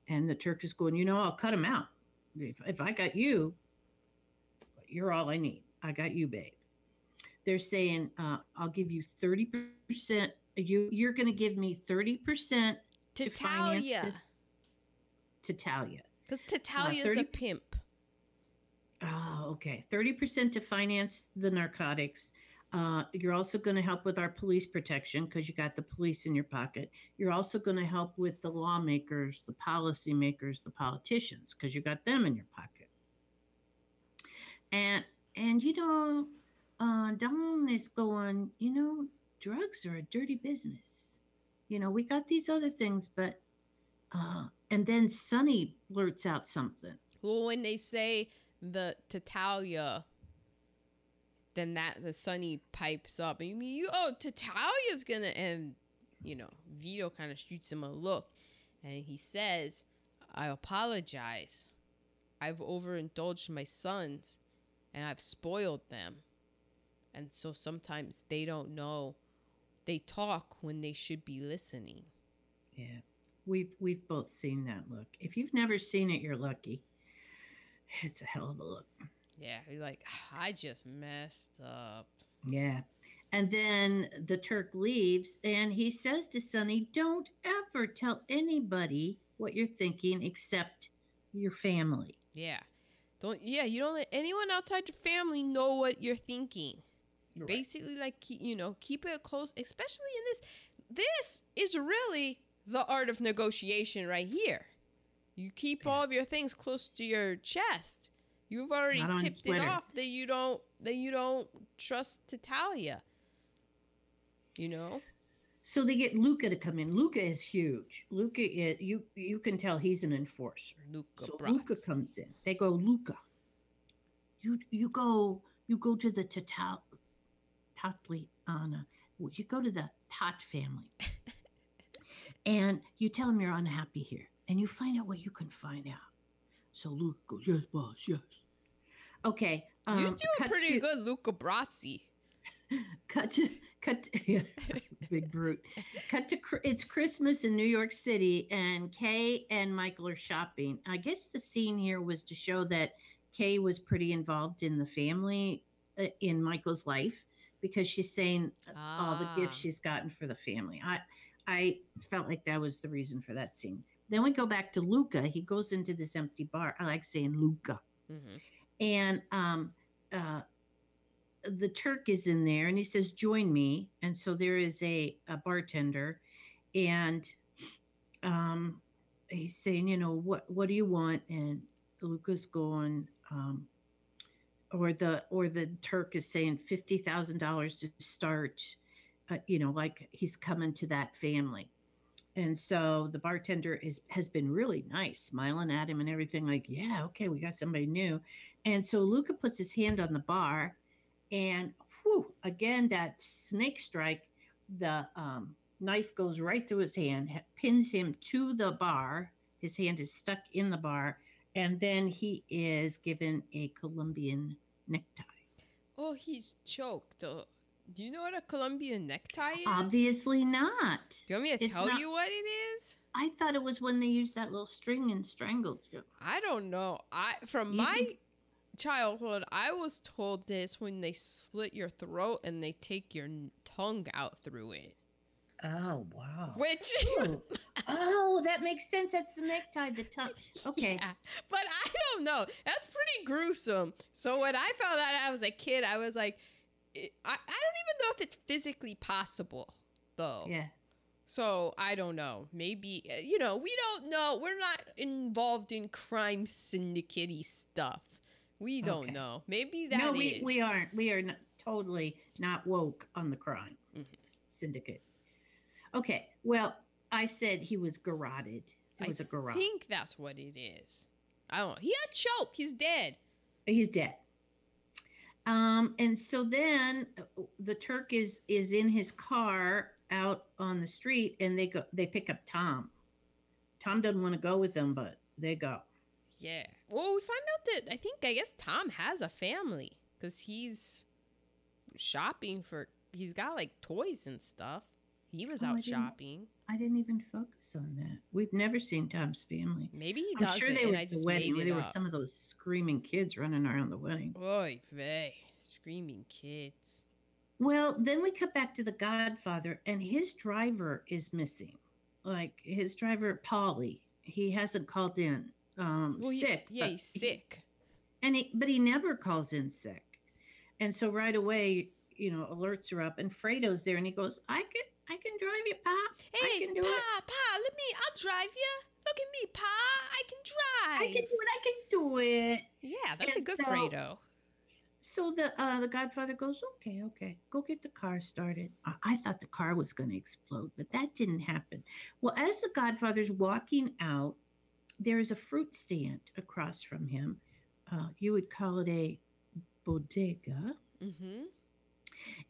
and the Turk is going, "You know, I'll cut them out. If if I got you, you're all I need. I got you, babe." They're saying, uh, "I'll give you thirty percent. You you're going to give me thirty percent To to finance this." To Talia. Because Tattaglia's 30 a pimp. Oh, okay. 30% to finance the narcotics. Uh, you're also going to help with our police protection because you got the police in your pocket. You're also going to help with the lawmakers, the policymakers, the politicians because you got them in your pocket. And and you know, uh, Don is going. You know, drugs are a dirty business. You know, we got these other things, but uh, and then Sonny blurts out something. Well, when they say the Tattaglia, then that the Sunny pipes up, and you mean you? Oh, Tattaglia's gonna, and you know, Vito kind of shoots him a look, and he says, "I apologize. I've overindulged my sons, and I've spoiled them, and so sometimes they don't know. They talk when they should be listening." Yeah. We've we've both seen that look. If you've never seen it, you're lucky. It's a hell of a look. Yeah, he's like, ah, I just messed up. Yeah. And then the Turk leaves and he says to Sonny, Don't ever tell anybody what you're thinking except your family. Yeah. Don't yeah, you don't let anyone outside your family know what you're thinking. Basically like you know, keep it close, especially in this this is really the art of negotiation right here. You keep all of your things close to your chest. You've already tipped it off that you don't that you don't trust Tattaglia. You know? So they get Luca to come in. Luca is huge. Luca is, you you can tell he's an enforcer. Luca so Luca comes in. They go, Luca, you you go you go to the Tatal Tatliana. You go to the Tat family, and you tell them you're unhappy here. and you find out what you can find out. So Luca goes, yes, boss, yes. Okay. Um, You're doing pretty to- good, Luca Brasi. cut to cut to, yeah, big brute cut to it's christmas in new york city and kay and michael are shopping i guess the scene here was to show that kay was pretty involved in the family uh, in michael's life because she's saying all the gifts Ah. she's gotten for the family i i felt like that was the reason for that scene. Then we go back to luca. He goes into this empty bar. I like saying luca. Mhm. and um uh the turk is in there and he says join me. And so there is a, a bartender and um he's saying you know what what do you want? And luca's going um or the or the turk is saying $50000 to start uh, you know like he's coming to that family. And so the bartender is has been really nice smiling at him and everything like yeah okay we got somebody new. And so luca puts his hand on the bar and whew, again that snake strike the um, knife goes right through his hand pins him to the bar. His hand is stuck in the bar and then he is given a colombian necktie. Oh, he's choked. Uh, do you know what a Colombian necktie is? obviously not Do you want me to It's tell not- you what it is? i thought it was when they used that little string and strangled you I don't know. I from You my think- childhood, I was told this when they slit your throat and they take your tongue out through it. oh wow Which oh, that makes sense that's the necktie the tongue okay Yeah, but I don't know. That's pretty gruesome. So when I found out I was a kid, I was like, I, I don't even know if it's physically possible, though. yeah So I don't know. Maybe uh, you know we don't know. We're not involved in crime syndicate stuff. We don't Okay. know. Maybe that no, is. we, we aren't. We are not, totally not woke on the crime Mhm. syndicate. Okay, well, I said he was garroted. It I was a garrote. I think that's what it is. I don't. know. He got choked. He's dead. He's dead. Um, and so then uh, the Turk is is in his car out on the street, and they go. They pick up Tom. Tom doesn't want to go with them, but they go. Yeah. Well, we find out that I think I guess Tom has a family because he's shopping for. He's got like toys and stuff. He was Oh, out shopping. I didn't even focus on that. We've never seen Tom's family. Maybe he I'm sure they were at the wedding. There were some of those screaming kids running around the wedding. Oy vey, screaming kids. Well, then we cut back to the Godfather, and his driver is missing. Like his driver, Paulie, he hasn't called in. Um, Well, sick. yeah, but he's he- sick. and he, but he never calls in sick. And so right away, you know, alerts are up, and Fredo's there, and he goes, "I can, I can drive you, Pa. I Hey, can do Pa, it. Pa, let me. I'll drive you. Look at me, Pa. I can drive. I can do it. I can do it." Yeah, that's a good so- Fredo. So the uh, the Godfather goes, okay, okay, go get the car started. I, I thought the car was going to explode, but that didn't happen. Well, as the Godfather's walking out, there is a fruit stand across from him. Uh, you would call it a bodega, Mm-hmm.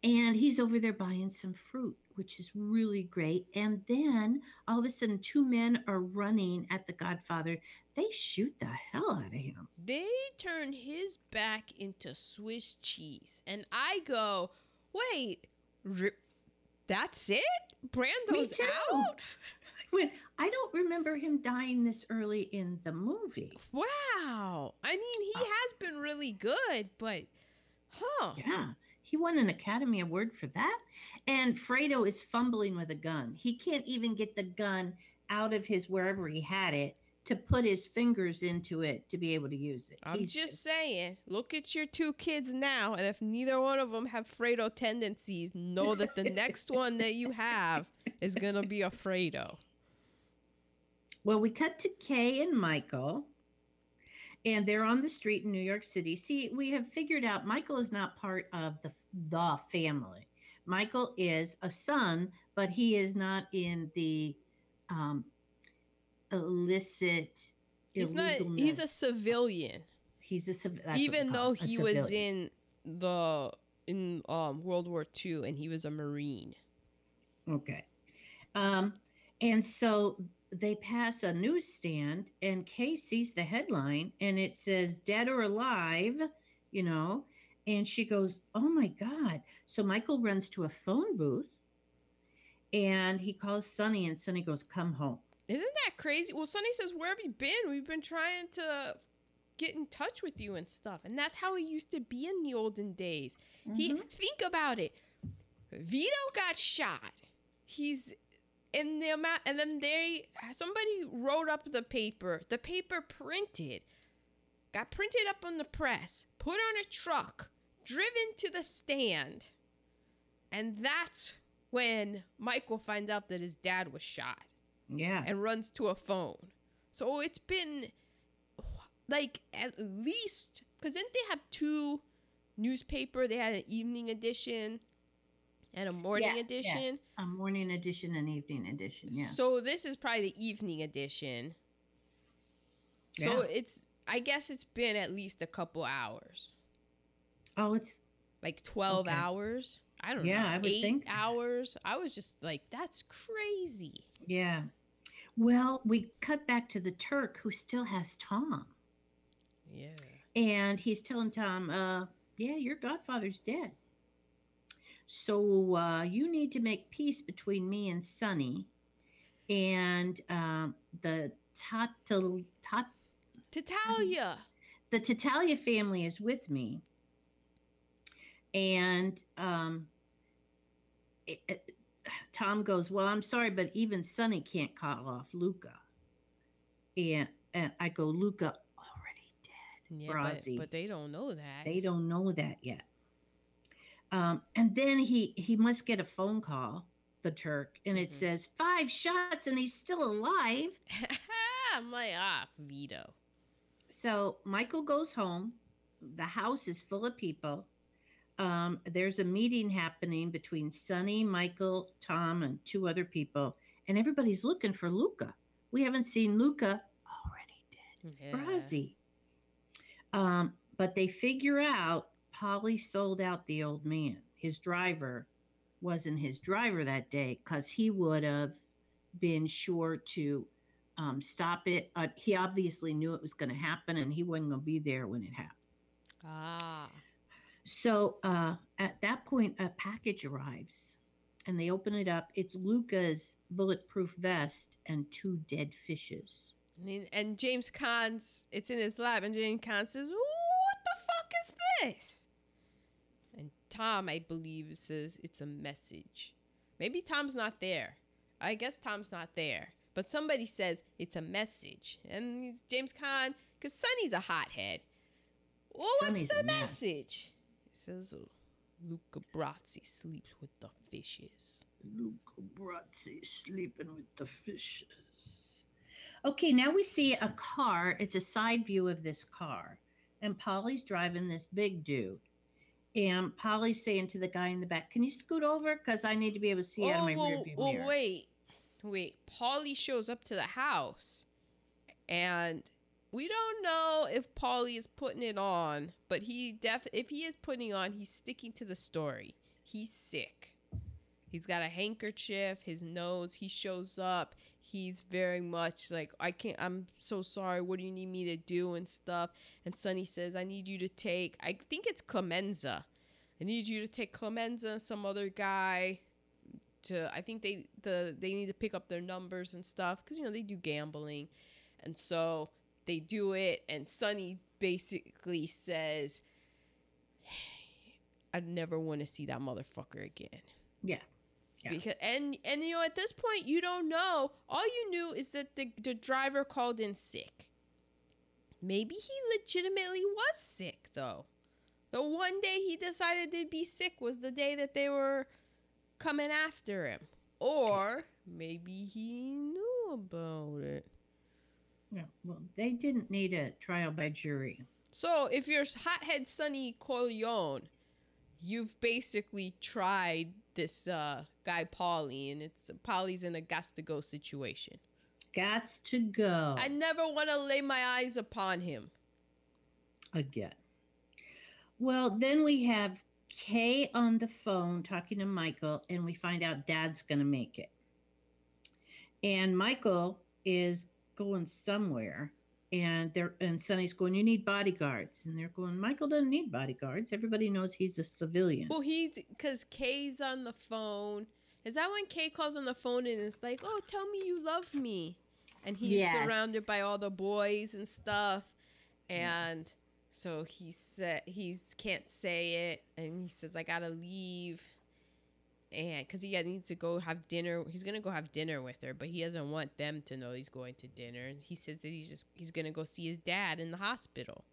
and he's over there buying some fruit, which is really great. And then all of a sudden, two men are running at the Godfather. They shoot the hell out of him. They turn his back into Swiss cheese, and I go, wait, r- that's it? Brando's out? When I don't remember him dying this early in the movie. Wow. I mean, he Uh, has been really good, but huh? Yeah, he won an Academy Award for that. And Fredo is fumbling with a gun. He can't even get the gun out of his wherever he had it to put his fingers into it to be able to use it. I'm He's just saying, look at your two kids now, and if neither one of them have Fredo tendencies, know that the next one that you have is gonna be a Fredo. Well, we cut to Kay and Michael, and they're on the street in New York City. See, we have figured out Michael is not part of the the family. Michael is a son, but he is not in the um, illicit. He's not. He's a civilian, He's a civ- that's what we even though he was civilian. in the in um World War II and he was a Marine. Okay. Um, and so they pass a newsstand, and Kay sees the headline, and it says "Dead or Alive," you know, and she goes, "Oh my god!" So Michael runs to a phone booth, and he calls Sonny, and Sonny goes, "Come home." Isn't that crazy? Well, Sonny says, Where have you been? We've been trying to get in touch with you and stuff. And that's how it used to be in the olden days. He Mhm. think about it. Vito got shot. He's in the amount and then they somebody wrote up the paper. The paper printed. Got printed up on the press, put on a truck, driven to the stand. And that's when Michael finds out that his dad was shot Yeah, and runs to a phone. So it's been like at least because didn't they have two newspaper? They had an evening edition and a morning Yeah, yeah. edition. a morning edition and evening edition. Yeah, So this is probably the evening edition. Yeah. So it's I guess it's been at least a couple hours, oh, it's like twelve Okay. hours. I don't Yeah, know, I would eight think so. hours. I was just like, that's crazy. yeah. Well, we cut back to the Turk, who still has Tom. Yeah. And he's telling Tom, uh, yeah, your godfather's dead. So uh, you need to make peace between me and Sonny. And um, the Tatal, Tat, Tattaglia. the Tattaglia family is with me. And um, it- it- Tom goes, Well, I'm sorry, but even Sonny can't call off Luca. And, and I go, Luca already dead. Yeah, but, but they don't know that. They don't know that yet. Um, and then he he must get a phone call, the Turk, and it Mhm. says five shots and he's still alive. I'm like, ah, Vito. So Michael goes home. The house is full of people. Um, there's a meeting happening between Sonny, Michael, Tom, and two other people, and everybody's looking for Luca. We haven't seen Luca already dead. Yeah. Brasi. Um, but they figure out Paulie sold out the old man. His driver wasn't his driver that day because he would have been sure to um, stop it. Uh, he obviously knew it was going to happen and he wasn't going to be there when it happened. Ah. So uh, at that point, a package arrives and they open it up. It's Luca's bulletproof vest and two dead fishes. I mean, and James Caan's, it's in his lab, and James Caan says, Ooh, this? And Tom, I believe, says it's a message. Maybe Tom's not there. I guess Tom's not there. But somebody says it's a message. And he's James Caan, because Sonny's a hothead. Well, what's Sonny's the a mess. message? He says, oh, Luca Brasi sleeps with the fishes. Luca Brasi sleeping with the fishes. Okay, now we see a car. It's a side view of this car. And Paulie's driving this big dude. And Paulie's saying to the guy in the back, Can you scoot over? Because I need to be able to see out of oh, my well, rear view well, mirror. wait, wait. Paulie shows up to the house, and we don't know if Paulie is putting it on, but he def if he is putting on, he's sticking to the story. He's sick. He's got a handkerchief, his nose. He shows up. He's very much like, I can't, I'm so sorry. What do you need me to do and stuff? And Sonny says, I need you to take, I think it's Clemenza. I need you to take Clemenza and some other guy to I think they the they need to pick up their numbers and stuff because you know they do gambling, and so they do it. And Sonny basically says, "I never want to see that motherfucker again." Yeah. Yeah. Because and and you know at this point you don't know. All you knew is that the the driver called in sick. Maybe he legitimately was sick though. The one day he decided to be sick was the day that they were coming after him. Or maybe he knew about it. Yeah. Well, they didn't need a trial by jury. So if you're hothead Sonny Corleone, you've basically tried this uh, guy Paulie, and it's Paulie's in a got to go situation. Gots to go I never want to lay my eyes upon him. again. Well, then we have Kay on the phone talking to Michael, and we find out Dad's going to make it. And Michael is going somewhere and they're and Sonny's going, You need bodyguards. And they're going, Michael doesn't need bodyguards. Everybody knows he's a civilian. Well, he's because Kay's on the phone. Is that when Kay calls on the phone and it's like, "Oh, tell me you love me," and he's Yes. surrounded by all the boys and stuff, and Yes. so he said he can't say it, and he says, "I gotta leave," and because he needs to go have dinner. He's gonna go have dinner with her, but he doesn't want them to know he's going to dinner. He says that he's just he's gonna go see his dad in the hospital.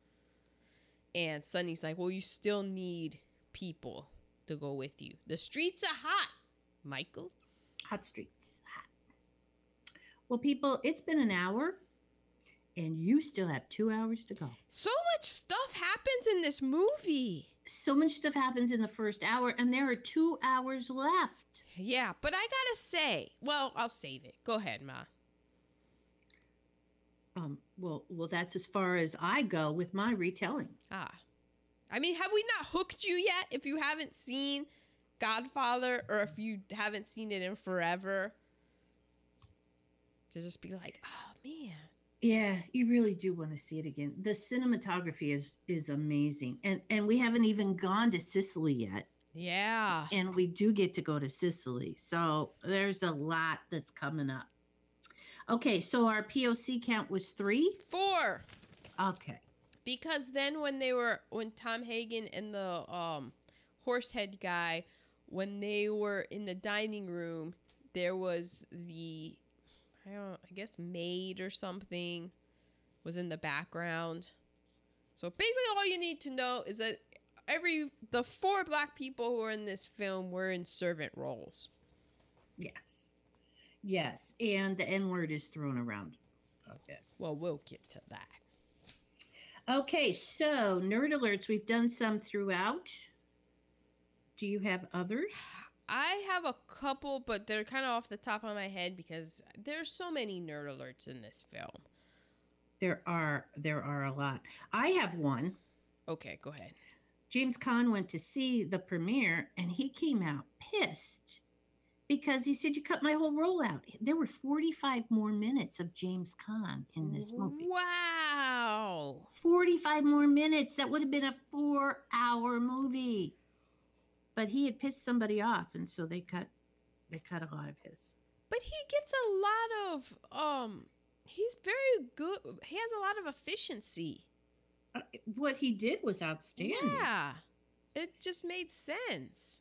And Sonny's like, "Well, you still need people to go with you. The streets are hot, Michael." Hot streets. Hot. Well, people, it's been an hour and you still have two hours to go. So much stuff happens in this movie. So much stuff happens in the first hour, and there are two hours left. Yeah, but I gotta say, well, I'll save it. Go ahead, Ma. Um, well, well, that's as far as I go with my retelling. Ah. I mean, have we not hooked you yet? If you haven't seen Godfather or if you haven't seen it in forever, to just be like, oh man. Yeah, you really do want to see it again. The cinematography is is amazing, and and we haven't even gone to Sicily yet, Yeah. and we do get to go to Sicily. So there's a lot that's coming up. Okay, so our POC count was three. Four. Okay. Because then when they were when Tom Hagen and the um horsehead guy when they were in the dining room, there was the I don't I guess maid or something was in the background. So basically all you need to know is that every the four black people who are in this film were in servant roles. Yes. Yes, and the N word is thrown around. Okay. Well, we'll get to that. Okay, so nerd alerts. We've done some throughout. Do you have others? I have a couple, but they're kind of off the top of my head because there's so many nerd alerts in this film. There are there are a lot. I have one. Okay, go ahead. James Caan went to see the premiere and he came out pissed because he said you cut my whole roll out. There were 45 more minutes of James Caan in this movie. Wow. 45 more minutes. That would have been a 4-hour movie. But he had pissed somebody off and so they cut they cut a lot of his. But he gets a lot of um he's very good. He has a lot of efficiency. Uh, what he did was outstanding. Yeah. It just made sense.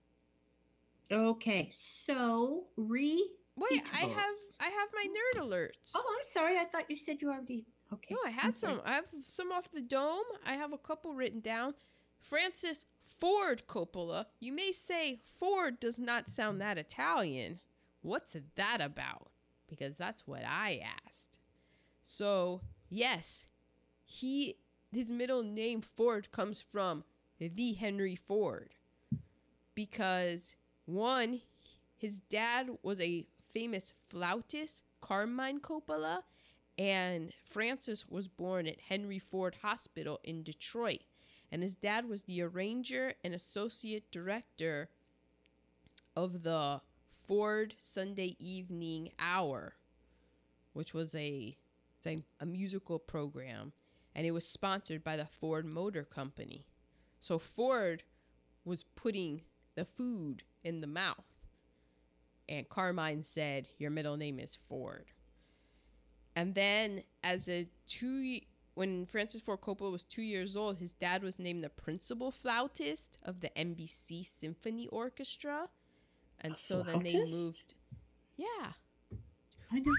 Okay, so re. Wait, I have I have my nerd alerts. Oh, I'm sorry. I thought you said you already. Okay. No, I I'm had sorry. some. I have some off the dome. I have a couple written down. Francis Ford Coppola. You may say Ford does not sound that Italian. What's that about? Because that's what I asked. So, yes, he his middle name Ford comes from the Henry Ford. Because one, his dad was a famous flautist, Carmine Coppola, and Francis was born at Henry Ford Hospital in Detroit. And his dad was the arranger and associate director of the Ford Sunday Evening Hour, which was a, a, musical program. And it was sponsored by the Ford Motor Company. So Ford was putting the food in the mouth. And Carmine said, Your middle name is Ford. And then, as a two, when Francis Ford Coppola was two years old, his dad was named the principal flautist of the NBC Symphony Orchestra. And A so then they moved. Yeah. I know.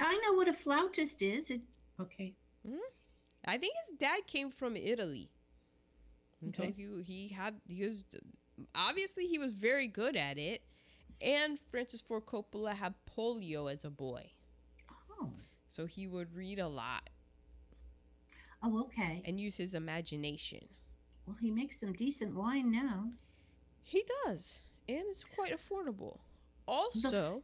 I know what a flautist is. It, okay. Hmm? I think his dad came from Italy. And so Okay. he, he had, he was, obviously, he was very good at it. And Francis Ford Coppola had polio as a boy. Oh. So he would read a lot Oh, okay. and use his imagination. Well, he makes some decent wine now. He does, and it's quite affordable. Also,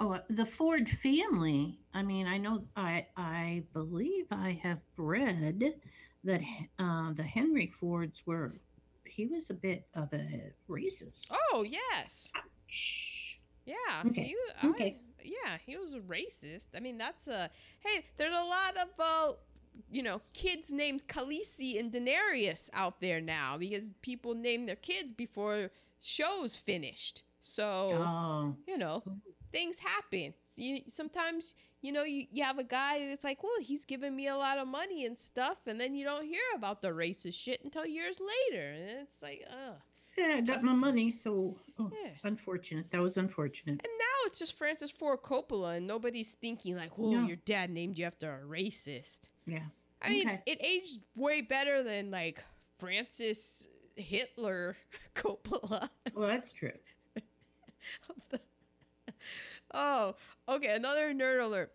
Oh, uh, the Ford family. I mean, I know. I I believe I have read that uh, the Henry Fords were. He was a bit of a racist. oh yes, Shh. yeah. Okay, you- I- okay. yeah, he was a racist. I mean, that's a hey. There's a lot of uh, you know, kids named Khaleesi and Daenerys out there now because people name their kids before shows finished. So Oh. you know, things happen. You, sometimes you know you, you have a guy that's like, well, he's giving me a lot of money and stuff, and then you don't hear about the racist shit until years later, and it's like, ugh. Yeah, I got my money, so oh, Yeah. unfortunate. That was unfortunate. And now it's just Francis Ford Coppola, and nobody's thinking like, "Whoa, No. your dad named you after a racist." Yeah. I mean, it aged way better than like Francis Hitler Coppola. Well, that's true. oh, okay. Another nerd alert.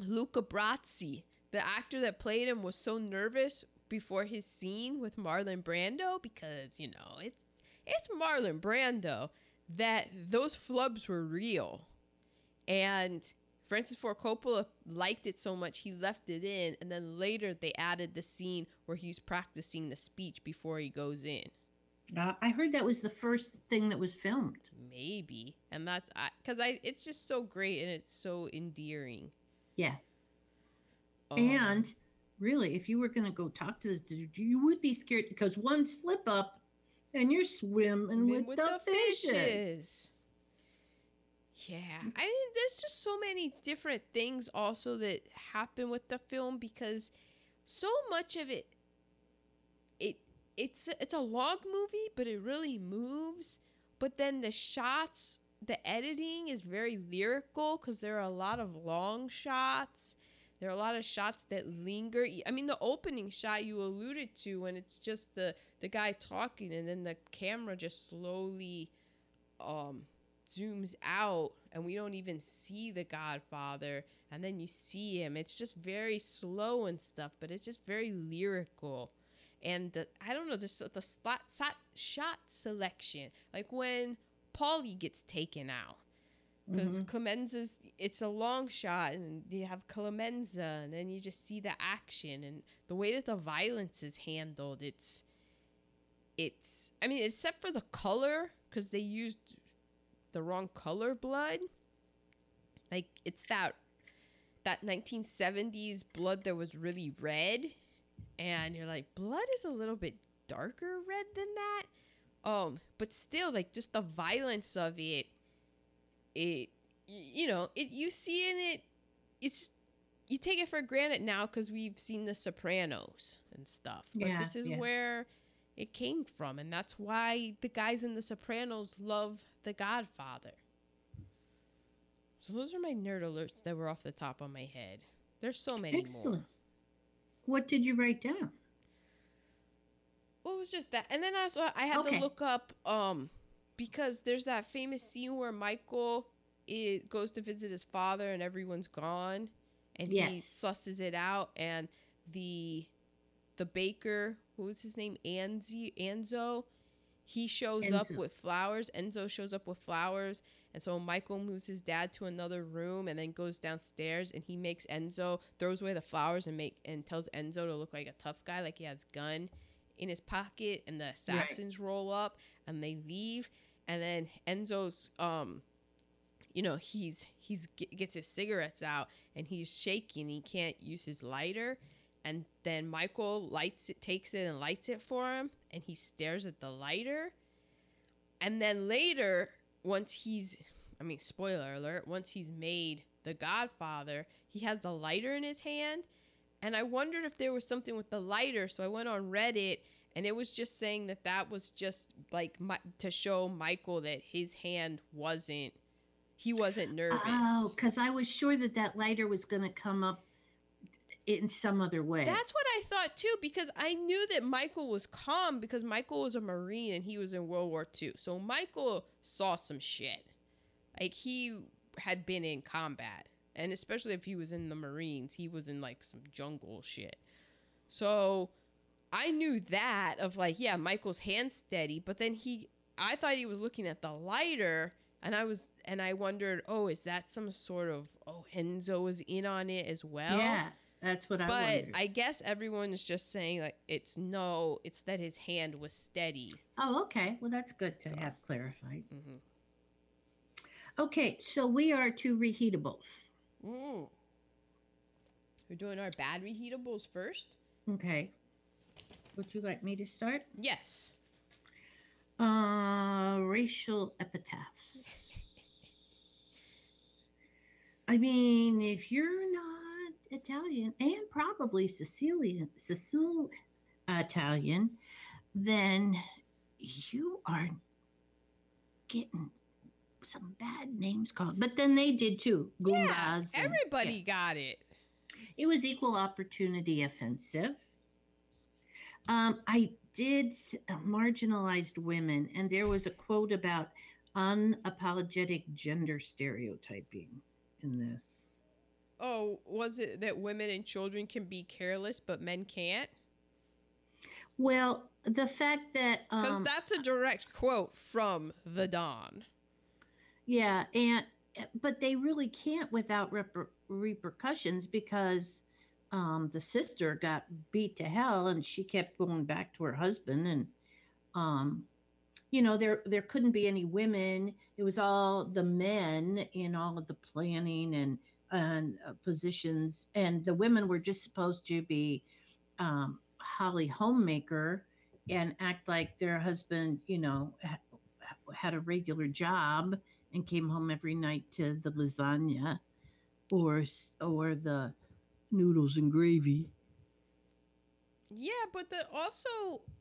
Luca Brasi, the actor that played him, was so nervous before his scene with Marlon Brando because you know it's it's Marlon Brando that those flubs were real, and Francis Ford Coppola liked it so much he left it in, and then later they added the scene where he's practicing the speech before he goes in. Uh, I heard that was the first thing that was filmed. Maybe, and that's because I, it's just so great and it's so endearing. Yeah. Um, And really, if you were going to go talk to this dude, you would be scared because one slip up and you're swimming Swim with, the, fishes. Yeah, I mean, there's just so many different things also that happen with the film because so much of it, it it's it's a log movie, but it really moves. But then the shots, the editing is very lyrical because there are a lot of long shots. There are a lot of shots that linger. I mean, the opening shot you alluded to when it's just the the guy talking and then the camera just slowly um zooms out and we don't even see the godfather and then you see him. It's just very slow and stuff but it's just very lyrical. And the, i don't know just the slot, shot, shot selection like when paulie gets taken out because Mhm. Clemenza's it's a long shot and you have Clemenza and then you just see the action and the way that the violence is handled it's it's I mean except for the color because they used the wrong color blood like it's that that 1970s blood that was really red and you're like blood is a little bit darker red than that um but still like just the violence of it it you know it you see in it it's you take it for granted now because we've seen the sopranos and stuff but Yeah, this is yeah. where it came from and that's why the guys in the sopranos love the godfather so those are my nerd alerts that were off the top of my head there's so many more Excellent. What did you write down? Well, it was just that, and then I also I had Okay. to look up um because there's that famous scene where Michael it goes to visit his father and everyone's gone, and he Yes. susses it out, and the the baker, what was his name, Anzi Anzo, he shows up with flowers. Enzo shows up with flowers, and so Michael moves his dad to another room and then goes downstairs and he makes Enzo throws away the flowers and make and tells Enzo to look like a tough guy, like he has gun in his pocket, and the assassins roll up and they leave, and then Enzo's um, you know, he's he's ge- gets his cigarettes out and he's shaking. He can't use his lighter, and then Michael lights it, takes it and lights it for him, and he stares at the lighter, and then later, once he's, I mean, spoiler alert, once he's made the Godfather, he has the lighter in his hand, and I wondered if there was something with the lighter, so I went on Reddit. And it was just saying that that was just like my, to show Michael that his hand wasn't, he wasn't oh, nervous. Oh, because I was sure that that lighter was going to come up in some other way. That's what I thought too, because I knew that Michael was calm because Michael was a Marine and he was in World War II. So Michael saw some shit. Like he had been in combat. And especially if he was in the Marines, he was in like some jungle shit. So I knew that of like, yeah, Michael's hand steady, but then he I thought he was looking at the lighter and I was and I wondered, oh, is that some sort of oh Enzo was in on it as well? yeah, that's what I but wondered. I guess everyone is just saying like it's no, it's that his hand was steady. oh, okay. Well, that's good to So- have clarified. hmm Okay, so we are to reheatables. Mm. We're doing our bad reheatables first. Okay. Would you like me to start? Yes. Uh, racial epitaphs. I mean, if you're not Italian and probably Sicilian, Sicil Italian, then you are getting some bad names called. But then they did too. Yeah, Goombas. and- everybody yeah. got it. It was equal opportunity offensive. Um, I did uh, marginalized women, and there was a quote about unapologetic gender stereotyping in this. Oh, was it that women and children can be careless, but men can't? Well, the fact that Because um, that's a direct quote from the Don. Yeah, and eh, but they really can't without reper- repercussions because um, the sister got beat to hell, and she kept going back to her husband, and um, you know there there couldn't be any women. It was all the men in all of the planning and and uh, positions, and the women were just supposed to be um, Holly homemaker and act like their husband, you know, ha- had a regular job and came home every night to the lasagna or or the noodles and gravy. Yeah, but the also,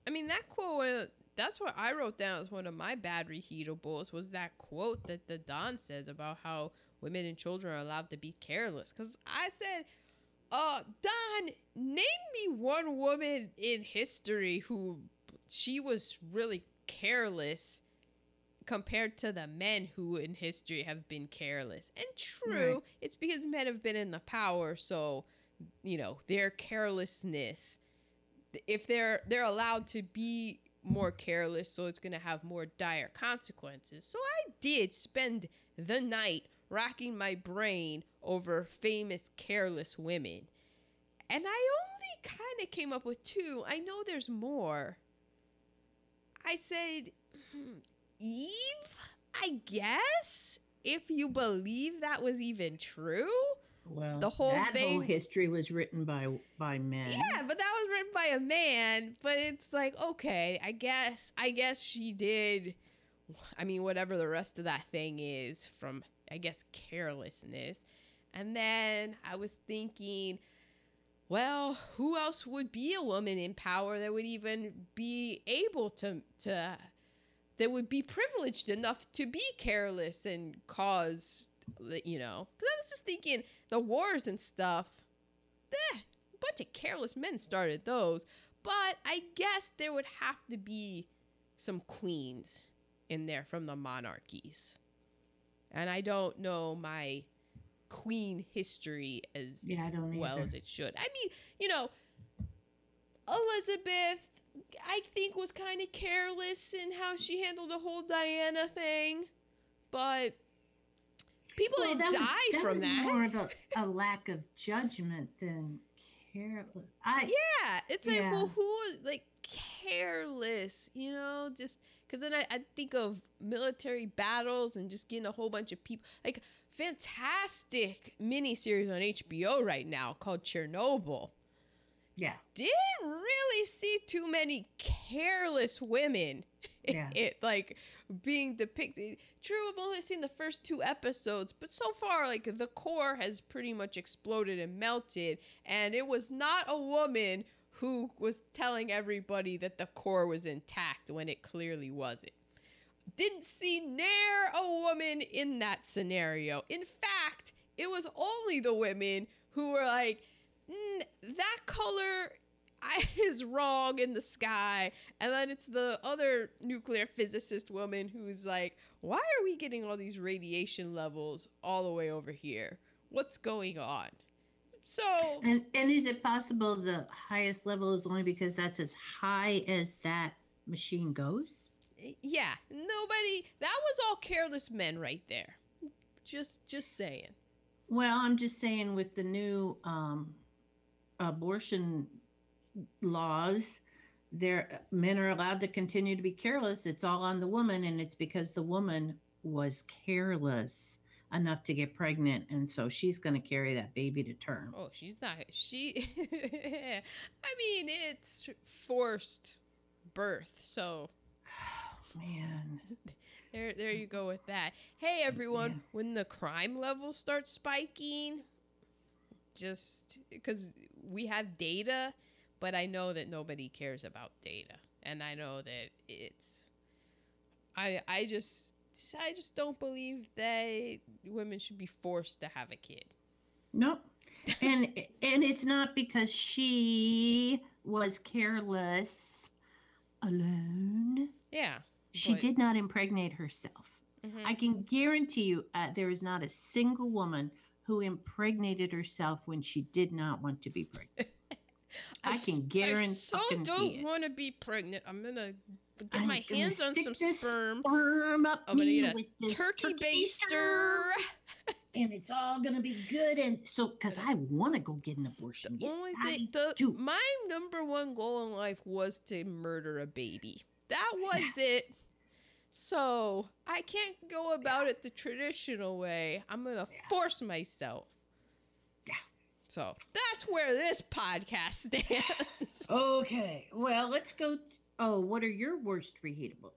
I mean, that quote. That's what I wrote down as one of my bad reheatables. Was that quote that the Don says about how women and children are allowed to be careless? Because I said, "Uh, Don, name me one woman in history who she was really careless." compared to the men who in history have been careless. And true, Right. it's because men have been in the power, so you know, their carelessness if they're they're allowed to be more careless, so it's going to have more dire consequences. So I did spend the night racking my brain over famous careless women. And I only kind of came up with two. I know there's more. I said, hmm, Eve, I guess, if you believe that was even true. Well, The whole that whole history was written by by men. Yeah, but that was written by a man. But it's like, okay, I guess, I guess she did. I mean, whatever the rest of that thing is from, I guess, carelessness. And then I was thinking, well, who else would be a woman in power that would even be able to to that would be privileged enough to be careless and cause you know? Because I was just thinking the wars and stuff. Eh, a bunch of careless men started those. But I guess there would have to be some queens in there from the monarchies. And I don't know my queen history as Yeah, I don't well either. as it should. I mean, you know, Elizabeth, I think, was kind of careless in how she handled the whole Diana thing. But people Well, that was- die that from was that. more of a, a lack of judgment than careless. I Yeah, it's like, well, who was like careless, you know? Just because then I, I think of military battles and just getting a whole bunch of people. Like, fantastic miniseries on HBO right now called Chernobyl. yeah Didn't really see too many careless women. Yeah. it like being depicted. True, I've only seen the first two episodes, but so far, like the core has pretty much exploded and melted, and it was not a woman who was telling everybody that the core was intact when it clearly wasn't. Didn't see ne'er a woman in that scenario. In fact, it was only the women who were like, "Mm, that color I, is wrong in the sky. And then it's the other nuclear physicist woman who's like, why are we getting all these radiation levels all the way over here? What's going on? So, and and is it possible the highest level is only because that's as high as that machine goes? yeah, nobody, that was all careless men right there. Just, just saying. Well, I'm just saying with the new um, abortion laws, there men are allowed to continue to be careless. It's all on the woman, and it's because the woman was careless enough to get pregnant, and so she's going to carry that baby to term. Oh, she's not. She. I mean, it's forced birth, so Oh, man. there, there you go with that. Hey, everyone! Yeah. When the crime levels start spiking, just because we have data, but I know that nobody cares about data, and I know that it's. I I just I just don't believe that women should be forced to have a kid. Nope. And and it's not because she was careless alone. Yeah. She but- did not impregnate herself. Mhm. I can guarantee you uh, there is not a single woman who impregnated herself when she did not want to be pregnant. I s- can guarantee I so don't want to be pregnant. I'm gonna get I'm my gonna hands on some sperm. Sperm up I'm gonna eat a this Turkey baster. and it's all gonna be good. And so, because I want to go get an abortion. Yes, Only I thing, the do. my number one goal in life was to murder a baby. That was it. So I can't go about it the traditional way. I'm gonna Yeah. force myself. So that's where this podcast stands. Okay, well, let's go. Oh, what are your worst reheatables?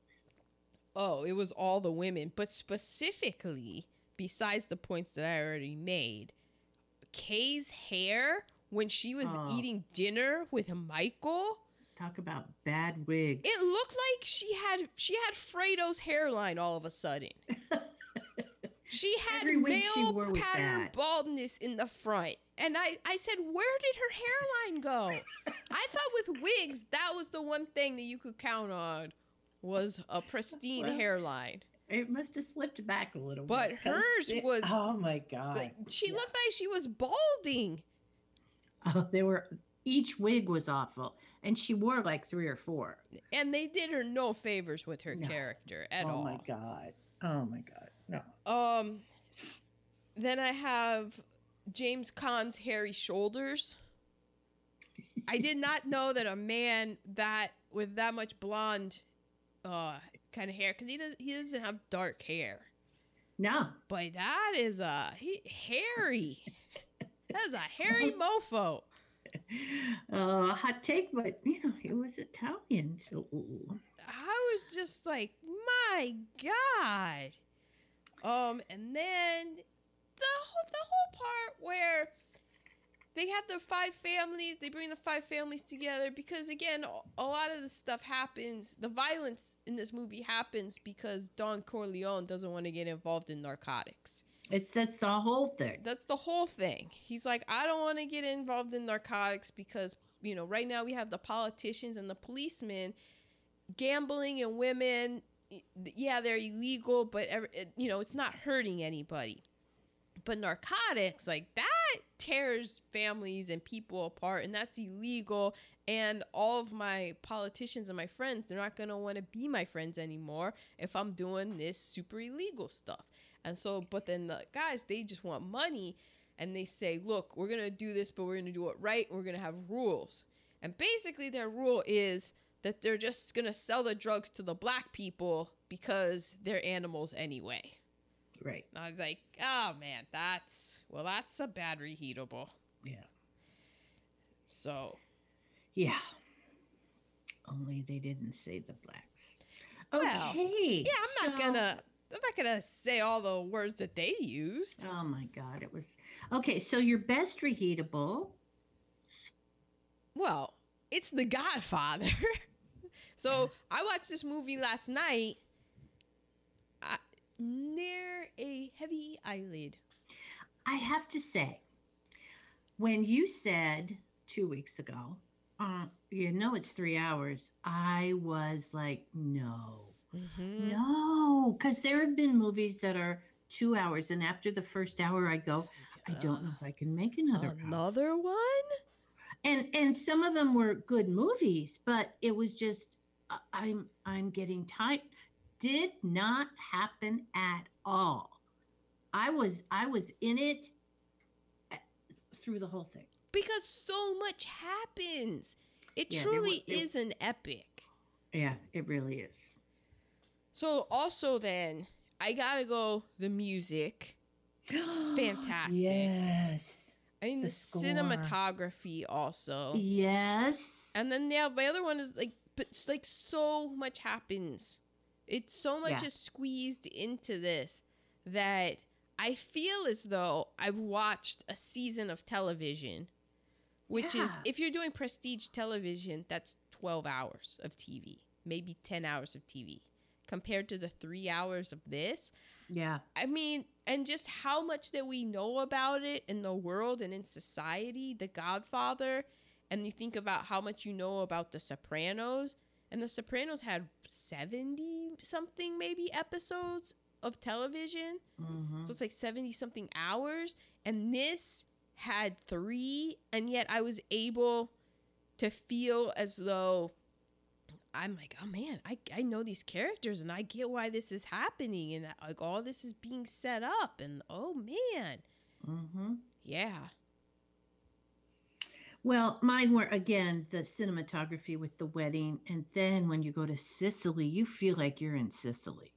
Oh, it was all the women, but specifically, besides the points that I already made, Kay's hair when she was Oh. eating dinner with Michael, Talk about bad wig. it looked like she had she had Fredo's hairline all of a sudden. She had Every wig she male wore was pattern that. baldness in the front. And I, I said, where did her hairline go? I thought with wigs, that was the one thing that you could count on was a pristine Well, hairline. It must have slipped back a little But bit. 'cause hers it- was- Oh my god! She Yeah. looked like she was balding. Oh, they were. Each wig was awful, and she wore like three or four. And they did her no favors with her No. character at oh all. Oh my god! Oh my god! No. Um, then I have James Caan's hairy shoulders. I did not know that a man that with that much blonde, uh, kind of hair, because he does he doesn't have dark hair, No. but that is a he, hairy. That is a hairy mofo. Uh, hot take, but you know it was Italian, so I was just like, my god. Um, and then the whole the whole part where they have the five families, they bring the five families together because again, a- a lot of the stuff happens. The violence in this movie happens because Don Corleone doesn't want to get involved in narcotics. it's that's the whole thing. That's the whole thing. He's like, I don't want to get involved in narcotics because, you know, right now we have the politicians and the policemen gambling and women. Yeah, they're illegal, but, you know, it's not hurting anybody. But narcotics, like that tears families and people apart, and that's illegal. And all of my politicians and my friends, they're not want to be my friends anymore if I'm doing this super illegal stuff. And so, but then the guys, they just want money and they say, look, we're to do this, but we're to do it right. We're to have rules. And basically, their rule is that they're just going to sell the drugs to the black people because they're animals anyway. Right. And I was like, oh man, that's, well, that's a bad reheatable. Yeah. So, Yeah. Only they didn't say the blacks. Well, Okay. yeah, I'm not gonna, I'm not gonna say all the words that they used. Oh my god, it was okay. So your best reheatable. Well, it's The Godfather. so I watched this movie last night. I, near a heavy eyelid. I have to say, when you said two weeks ago, uh, you know it's three hours, I was like, no, Mm-hmm. no, because there have been movies that are two hours, and after the first hour, I go, I don't know if I can make another. hour." Another one? and and some of them were good movies but it was just i'm i'm getting tight did not happen at all i was i was in it eh, through the whole thing Because so much happens. It Yeah, there truly were- there- is an epic. yeah it really is So also then, I gotta go. The music, fantastic. Yes. I mean, the, the cinematography also. Yes. And then yeah, my other one is like, but it's like so much happens. It's so much Yeah. is squeezed into this that I feel as though I've watched a season of television, which is if you're doing prestige television, that's 12 hours of TV, maybe 10 hours of TV, compared to the three hours of this. Yeah. I mean, and just how much that we know about it in the world and in society, The Godfather, and you think about how much you know about The Sopranos, and The Sopranos had 70 something maybe episodes of television. Mhm. So it's like 70 something hours. And this had three, and yet I was able to feel as though I'm like, oh man, I, I know these characters and I get why this is happening and like all this is being set up. And oh man, Mhm. yeah. Well, mine were again the cinematography with the wedding, and then when you go to Sicily, you feel like you're in Sicily.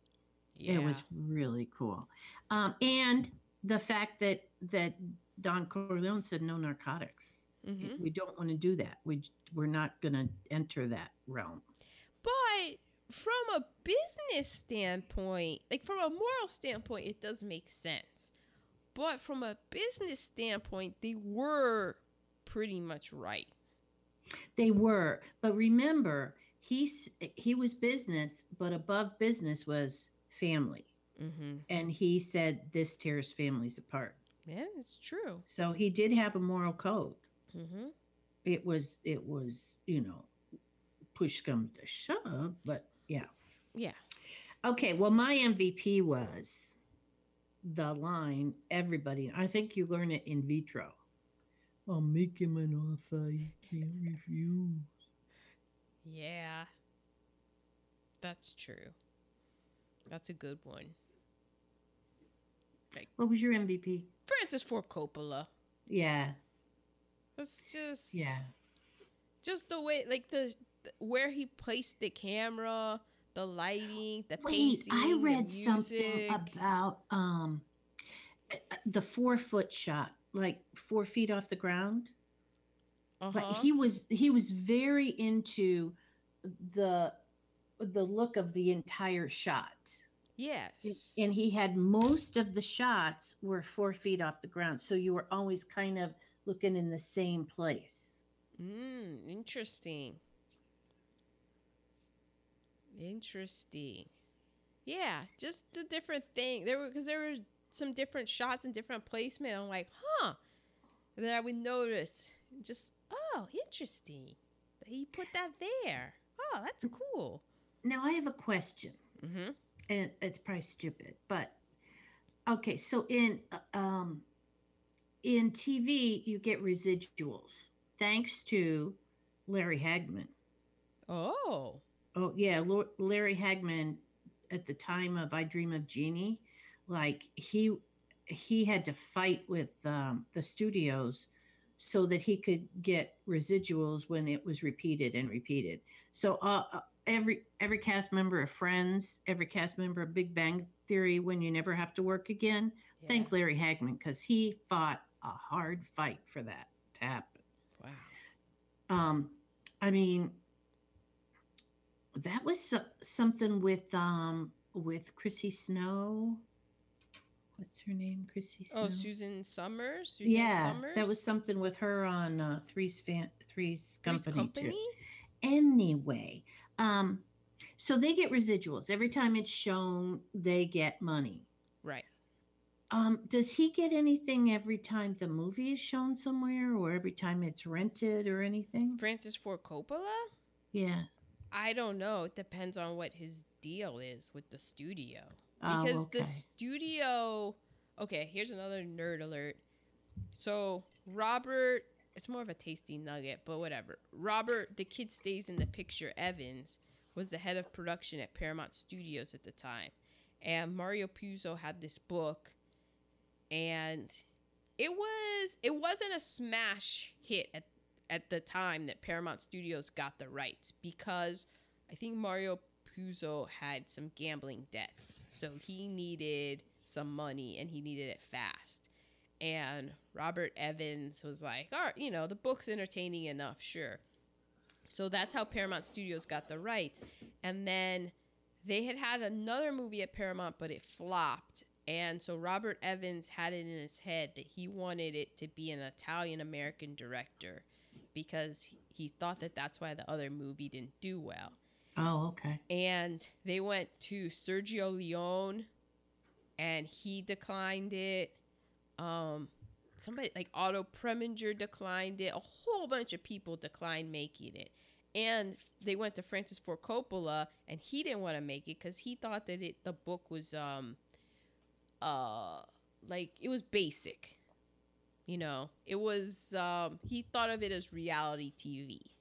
Yeah. It was really cool, um, and the fact that that Don Corleone said no narcotics. Mhm. We don't want to do that. We, we're not going to enter that realm. But from a business standpoint, like from a moral standpoint, it does make sense. But from a business standpoint, they were pretty much right. They were, but remember, he's he was business, but above business was family, Mm-hmm. and he said this tears families apart. Yeah, it's true. So he did have a moral code. Mm-hmm. It was it was you know push comes to shove, but yeah. Yeah. Okay, well, my MVP was the line everybody. I think you learn it in vitro. I'll make him an offer he can't refuse. Yeah. That's true. That's a good one. Like, What was your MVP? Francis Ford Coppola. Yeah, That's just yeah. just the way like the where he placed the camera, the lighting, the Wait, pacing. I the read something about um the four foot shot, like four feet off the ground. Uh-huh. he was he was very into the the look of the entire shot. yes. And he had most of the shots were four feet off the ground. So you were always kind of looking in the same place. Mm, interesting. Interesting. Yeah, just the different thing. There were because there were some different shots and different placement. I'm like, huh. And then I would notice, just oh, interesting. He put that there. Oh, that's cool. Now I have a question. Mm-hmm. and it's probably stupid, but okay. So in uh, um, in TV, you get residuals thanks to Larry Hagman. Oh. Oh yeah, Larry Hagman at the time of I Dream of Jeannie, like he he had to fight with um, the studios so that he could get residuals when it was repeated and repeated. So uh, uh, every every cast member of Friends, every cast member of Big Bang Theory, when you never have to work again, Yeah. thank Larry Hagman because he fought a hard fight for that to happen. Wow. Um, I mean, that was so- something with um with Chrissy Snow. What's her name? Chrissy Snow. Oh, Susan Somers. Susan yeah, Somers? that was something with her on uh, Three's fan, Three's Three's Company, Company. too. Anyway, um, so they get residuals every time it's shown. They get money. Right. Um, does he get anything every time the movie is shown somewhere, or every time it's rented, or anything? Francis Ford Coppola. Yeah. I don't know. It depends on what his deal is with the studio. Oh, Because okay. the studio. Okay, here's another nerd alert. So, Robert. It's more of a tasty nugget, but whatever. Robert, the kid stays in the picture, Evans, was the head of production at Paramount Studios at the time. And Mario Puzo had this book. And it was it wasn't a smash hit at at the time that Paramount Studios got the rights because I think Mario Puzo had some gambling debts, so he needed some money and he needed it fast. And Robert Evans was like, "All right, you know, the book's entertaining enough, sure." So that's how Paramount Studios got the rights. And then they had had another movie at Paramount, but it flopped. And so Robert Evans had it in his head that he wanted it to be an Italian American director because he thought that that's why the other movie didn't do well. Oh, okay. And they went to Sergio Leone and he declined it. Um, somebody like Otto Preminger declined it. A whole bunch of people declined making it. And they went to Francis Ford Coppola and he didn't want to make it because he thought that it the book was um uh like it was basic. You know, it was um he thought of it as reality TV.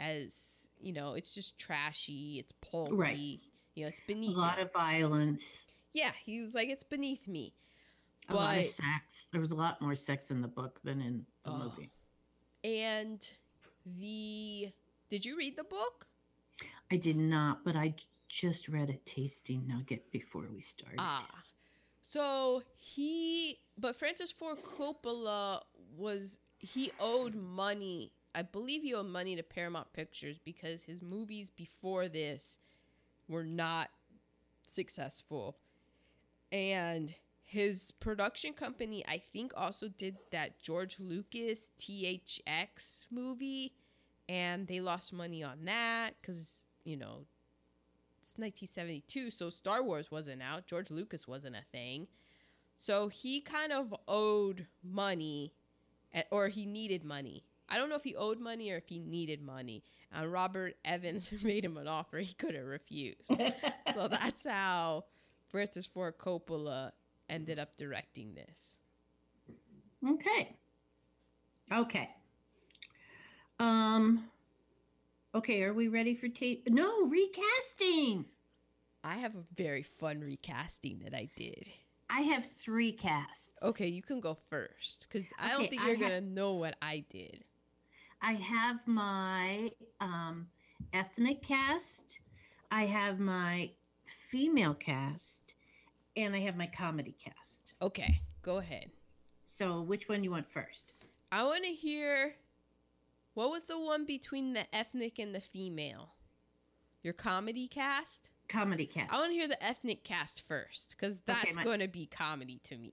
As, you know, it's just trashy, it's pulpy, Right. you know, it's beneath A lot me. of violence, Yeah, he was like, it's beneath me. a lot of sex. There was a lot more sex in the book than in the Oh. movie. And the did you read the book? I did not, but I just read a tasting nugget before we started. Ah. So he but Francis Ford Coppola was he owed money. I believe he owed money to Paramount Pictures because his movies before this were not successful. And his production company, I think, also did that George Lucas THX movie. And they lost money on that because, you know, it's 1972, so Star Wars wasn't out. George Lucas wasn't a thing. So he kind of owed money, or he needed money. I don't know if he owed money or if he needed money. And Robert Evans made him an offer he couldn't refuse. so that's how Francis Ford Coppola ended up directing this. Okay. Okay. Um. Okay, are we ready for tape? No, recasting. I have a very fun recasting that I did. I have three casts. Okay, you can go first because I don't think you're ha- gonna know what I did. I have my um, ethnic cast, I have my female cast, and I have my comedy cast. Okay, go ahead. So, which one you want first? I want to hear what was the one between the ethnic and the female? Your comedy cast? Comedy cast. I want to hear the ethnic cast first because that's my- going to be comedy to me.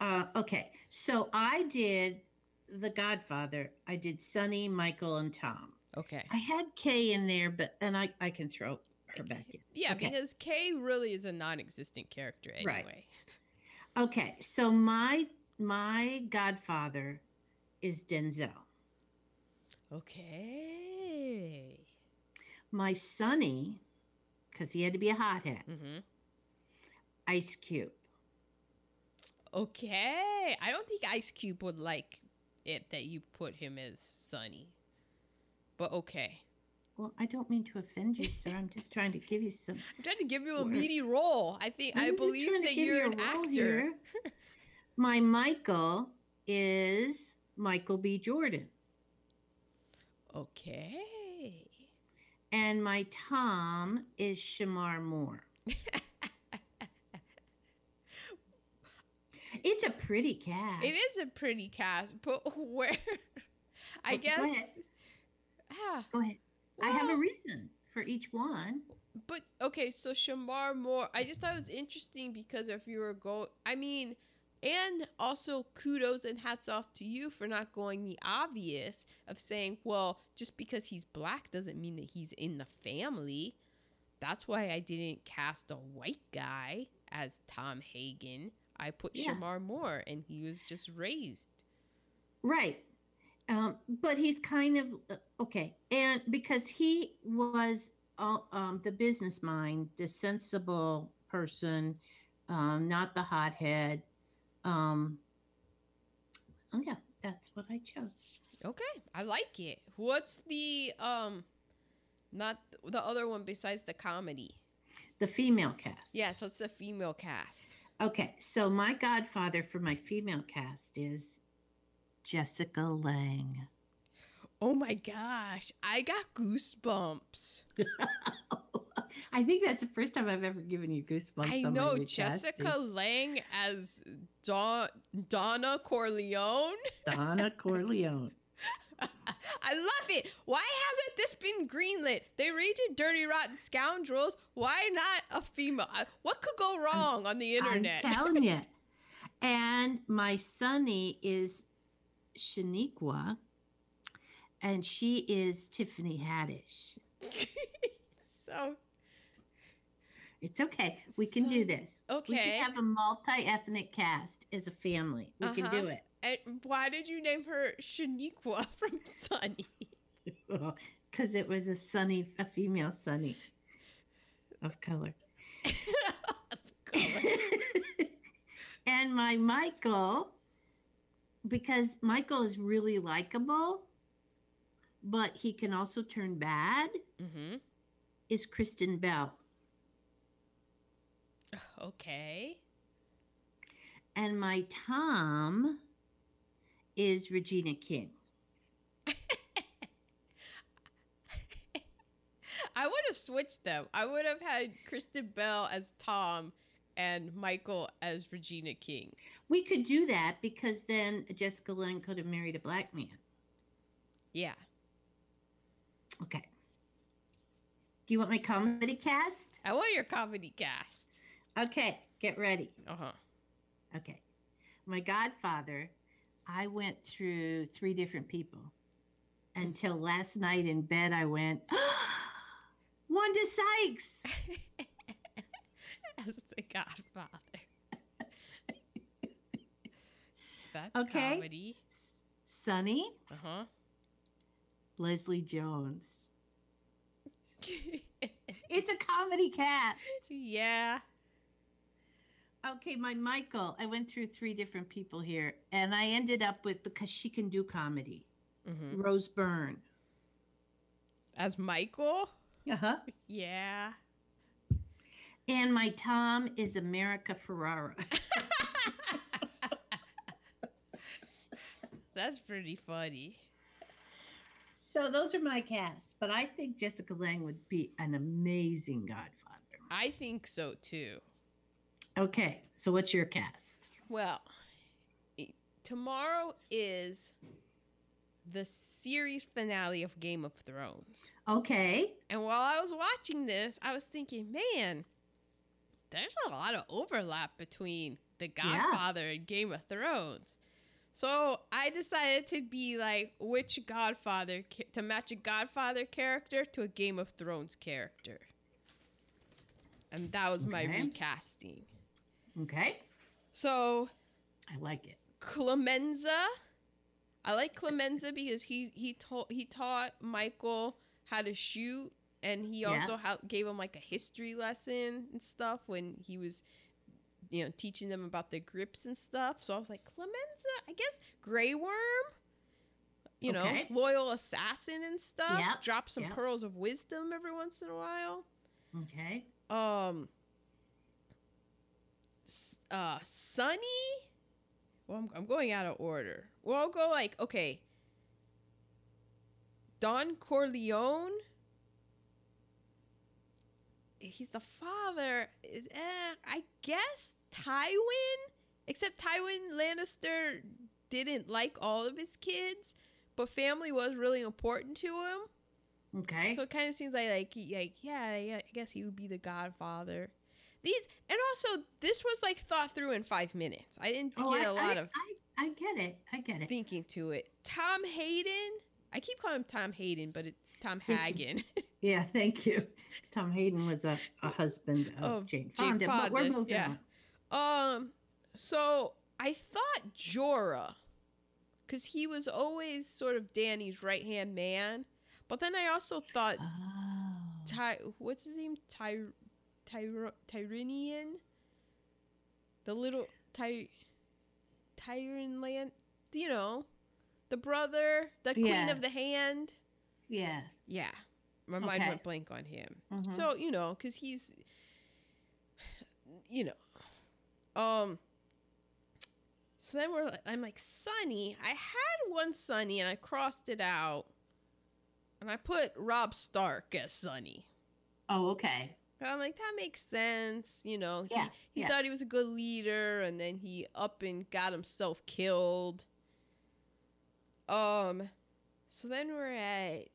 Uh, okay, so I did The Godfather. I did Sonny, Michael, and Tom. Okay. I had Kay in there, but and I I can throw her back in. Yeah, Okay. because Kay really is a non-existent character anyway. Right. Okay, so my my Godfather is Denzel. Okay. My Sonny, because he had to be a hothead, Mhm. Ice Cube. Okay. I don't think Ice Cube would like it that you put him as Sonny. But okay. Well, I don't mean to offend you, sir. I'm just trying to give you some. I'm trying to give you a meaty role. I think I I'm believe that you you're an actor. My Michael is Michael B. Jordan, Okay. and my Tom is Shemar Moore. It's a pretty cast. It is a pretty cast, but where? I Okay, guess. go ahead. Ah, Go ahead. I have a reason for each one. But okay, so Shemar Moore, I just thought it was interesting because if you were going, I mean, and also kudos and hats off to you for not going the obvious of saying, well, just because he's black doesn't mean that he's in the family. That's why I didn't cast a white guy as Tom Hagen. I put Yeah. Shemar Moore, and he was just raised. Right. Um, but he's kind of uh, okay. And because he was uh, um, the business mind, the sensible person, um, not the hothead. Um, oh, yeah, that's what I chose. Okay, I like it. What's the um, not the other one besides the comedy? The female cast. Yeah, so it's the female cast. Okay. So my godfather for my female cast is Jessica Lange. Oh my gosh, I got goosebumps. I think that's the first time I've ever given you goosebumps. I know. Jessica Lange as Don- Donna Corleone. Donna Corleone. I love it. Why hasn't this been greenlit? They redid Dirty Rotten Scoundrels. Why not a female? What could go wrong on the internet? I'm telling you. And my sonny is Shaniqua, and she is Tiffany Haddish. so It's okay. We can do So- this. We can have a multi-ethnic cast as a family. We can do Uh-huh. And why did you name her Shaniqua from Sunny? Because it was a sunny, a female sunny of color. of color. and my Michael, because Michael is really likable, but he can also turn bad, mm-hmm. is Kristen Bell. Okay. And my Tom is Regina King. I would have switched them. I would have had Kristen Bell as Tom and Michael as Regina King. We could do that because then Jessica Lange could have married a black man. Yeah. Okay. Do you want my comedy cast? I want your comedy cast. Okay, get ready. Uh huh. Okay. My godfather, I went through three different people until last night in bed I went, Wanda Sykes. as the Godfather. That's Okay. comedy. Sonny, Uh huh. Leslie Jones. It's a comedy cast. yeah. Okay, my Michael, I went through three different people here and I ended up with because she can do comedy. hmm Rose Byrne. As Michael. Uh-huh. Yeah. And my Tom is America Ferrera. That's pretty funny. so those are my casts, but I think Jessica Lange would be an amazing godfather. I think so too. Okay, so what's your cast? Well, tomorrow is the series finale of Game of Thrones. Okay. And while I was watching this, I was thinking, man, there's a lot of overlap between The Godfather and Game of Thrones. So I decided to be like, which Godfather, to match a Godfather character to a Game of Thrones character. And that was my recasting. Okay. So I like it. Clemenza. I like Clemenza because he he taught he taught Michael how to shoot, and he Yeah. also ha- gave him like a history lesson and stuff when he was, you know, teaching them about the grips and stuff. So I was like, Clemenza, I guess Grey Worm. You know, loyal assassin and stuff. Yep, Drop some yep. pearls of wisdom every once in a while. Okay. Um. Uh, Sunny. Well, I'm, I'm going out of order. Well, I'll go like okay. Don Corleone. He's the father. Eh, I guess Tywin. Except Tywin Lannister didn't like all of his kids, but family was really important to him. Okay. So it kind of seems like like like yeah, yeah, I guess he would be the Godfather. These and also this was like thought through in five minutes. I didn't oh, get I, a lot I, of I, I get it. I get it. thinking to it. Tom Hayden. I keep calling him Tom Hayden, but it's Tom Hagen. Yeah, thank you. Tom Hayden was a, a husband of Of Jane Jane Fonda, but we're moving yeah. on. um, so I thought Jorah, because he was always sort of Dany's right hand man. But then I also thought Oh. Ty, what's his name? Ty, Tyr, Tyrinian. The little Ty, Tyrion land. You know, the brother, the queen Yeah. of the hand. Yeah. Yeah, my mind Okay. went blank on him. Mhm. So you know, because he's, you know, um. So then we're, like- I'm like Sunny. I had one Sunny and I crossed it out, and I put Robb Stark as Sunny. Oh, okay. I'm like, that makes sense. You know, he, Yeah, he yeah. thought he was a good leader, and then he up and got himself killed. Um, so then we're at.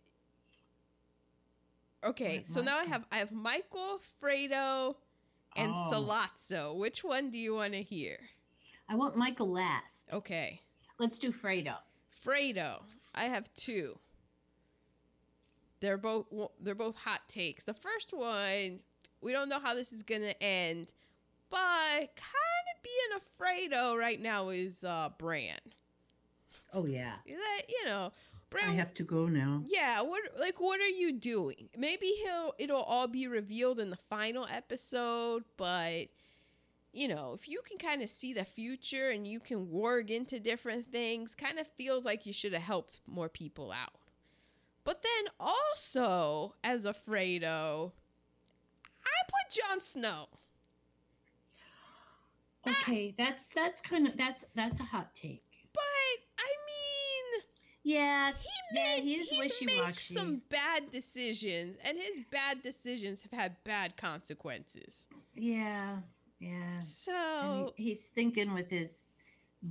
Okay, so now I have I have Michael, Fredo, and Oh. Sollozzo. Which one do you want to hear? I want Michael last. Okay, Let's do Fredo. Fredo. I have two. They're both they're both hot takes. The first one, we don't know how this is gonna end, but kind of being a Fredo right now is uh Bran. Oh yeah. That- You know, Bran. I have to go now. yeah, what like what are you doing? Maybe he'll it'll all be revealed in the final episode, but you know, if you can kind of see the future and you can work into different things, kind of feels like you should have helped more people out. But then also, as a Fredo, I put Jon Snow. Okay, that's that's kind of that's that's a hot take. But I mean, Yeah, he made he is he's made some bad decisions, and his bad decisions have had bad consequences. yeah, yeah. So he, he's thinking with his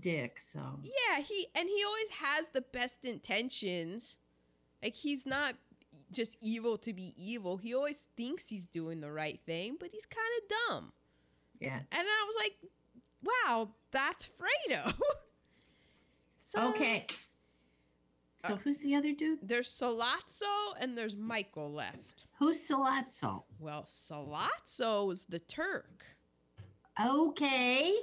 dick. So yeah, he and he always has the best intentions. Like he's not just evil to be evil. He always thinks he's doing the right thing, but he's kind of dumb. yeah. And I was like, "Wow, that's Fredo." so Okay. So uh, who's the other dude? There's Sollozzo and there's Michael left. Who's Sollozzo? Well, Sollozzo is the Turk. Okay.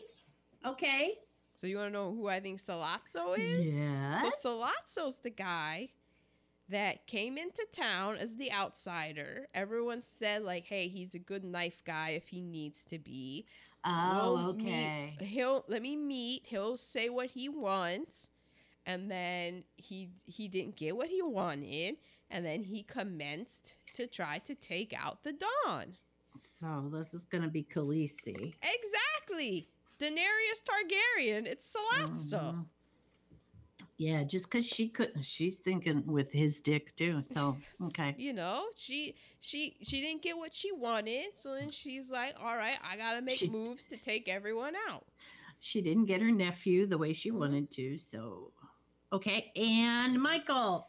Okay. So you want to know who I think Sollozzo is? Yes. So Sollozzo's the guy that came into town as the outsider. Everyone said like, "Hey, he's a good knife guy if he needs to be." oh, We'll meet- okay. He'll let me meet. He'll say what he wants, and then he he didn't get what he wanted, and then he commenced to try to take out the Don. So this is gonna be Khaleesi. Exactly. Daenerys Targaryen. It's Sollozzo. Yeah, just because she couldn't, she's thinking with his dick too. So okay. You know, she she she didn't get what she wanted, so then she's like, "All right, I got to make She- moves to take everyone out." She didn't get her nephew the way she mm-hmm. wanted to. So okay. And Michael.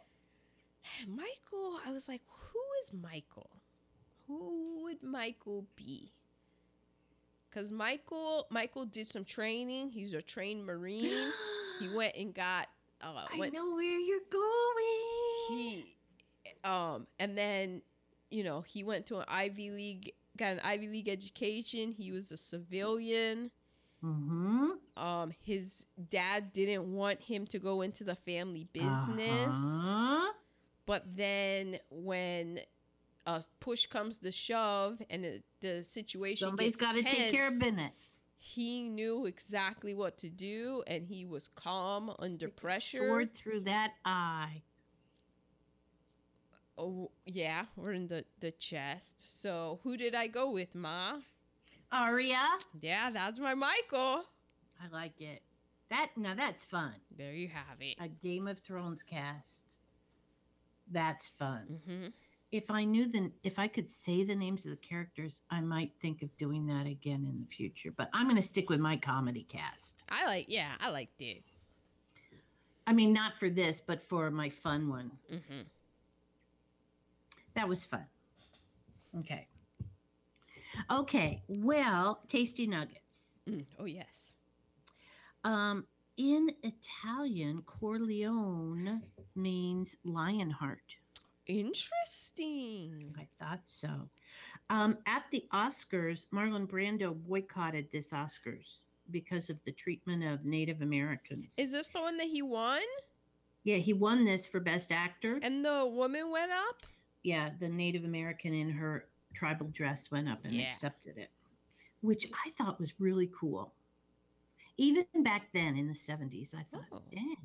Michael, I was like, "Who is Michael? Who would Michael be?" Cuz Michael Michael did some training. He's a trained marine. he went and got uh I know where you're going. he um and then you know he went to an ivy league got an ivy league education he was a civilian Mm-hmm. um his dad didn't want him to go into the family business Uh-huh. but then when a push comes to shove and it, the situation Somebody's got to take care of business. He knew exactly what to do and he was calm under Stick pressure Sword through that eye. oh yeah we're in the the chest so who did i go with ma Arya. Yeah, that's my Michael. I like it. That now that's fun. There you have it. A Game of Thrones cast. That's fun. hmm If I knew the if I could say the names of the characters, I might think of doing that again in the future. But I'm going to stick with my comedy cast. I like, yeah, I liked it. I mean, not for this, but for my fun one. hmm That was fun. Okay. Okay. Well, tasty nuggets. Mm. Oh yes. Um, in Italian, Corleone means lionheart. Interesting. I thought so. Um, at the Oscars, Marlon Brando boycotted this Oscars because of the treatment of Native Americans. Is this the one that he won? yeah, he won this for Best Actor. And the woman went up? yeah, the Native American in her tribal dress went up and Yeah. accepted it, which I thought was really cool. Even back then in the 70s, I thought, Oh. dang.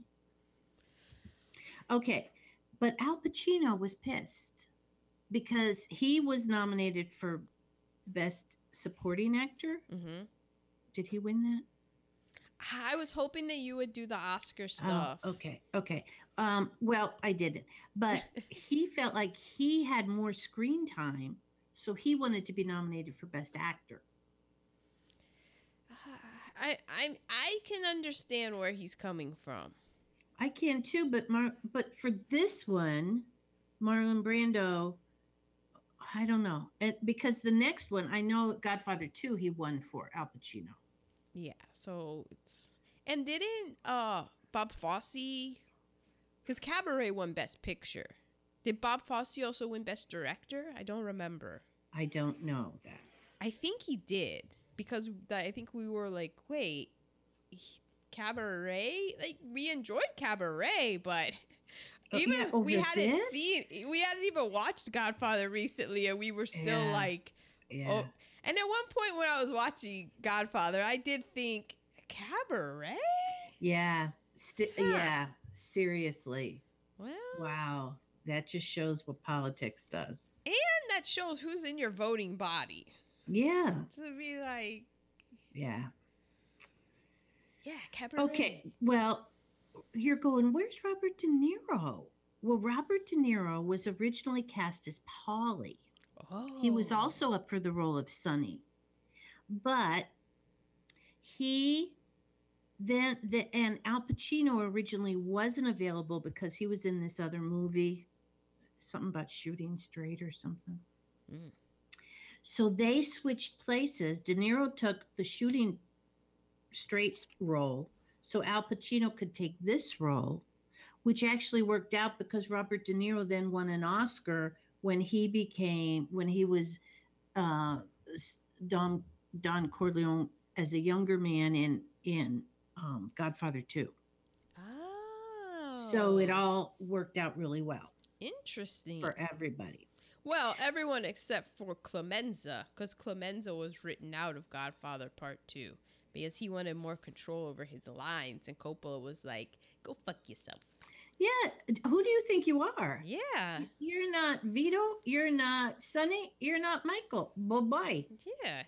Okay, but Al Pacino was pissed because he was nominated for Best Supporting Actor. Mm-hmm. Did he win that? I was hoping that you would do the Oscar stuff. Oh, okay, okay. Um, well, I didn't, but he felt like he had more screen time So he wanted to be nominated for Best Actor. I I I can understand where he's coming from. I can too, but Mar- but for this one, Marlon Brando, I don't know, and because the next one I know Godfather Two he won for Al Pacino. Yeah, so it's and didn't uh Bob Fosse because Cabaret won Best Picture. Did Bob Fosse also win Best Director? I don't remember. I don't know that. I think he did because I think we were like, wait, he- Cabaret? Like we enjoyed Cabaret, but even yeah, we hadn't this? seen, we hadn't even watched Godfather recently, and we were still Yeah. like, Yeah. oh. And at one point when I was watching Godfather, I did think Cabaret. Yeah. St- Huh. Yeah. Seriously. Well, Wow. That just shows what politics does. and that shows who's in your voting body. Yeah. To be like, Yeah. Yeah, Cabaret. Okay. Well, you're going, where's Robert De Niro? Well, Robert De Niro was originally cast as Paulie. Oh. He was also up for the role of Sonny. But he then the and Al Pacino originally wasn't available because he was in this other movie, something about shooting straight or something. Mm. So they switched places. De Niro took the shooting straight role, so Al Pacino could take this role, which actually worked out because Robert De Niro then won an Oscar when he became when he was uh, Don Don Corleone as a younger man in in um, Godfather Two. Oh. So it all worked out really well interesting. for everybody. Well, everyone except for Clemenza, because Clemenza was written out of Godfather Part 2 because he wanted more control over his lines, and Coppola was like, go fuck yourself. Yeah, who do you think you are? Yeah, You're not Vito. You're not Sonny. You're not Michael. Bye bye. yeah.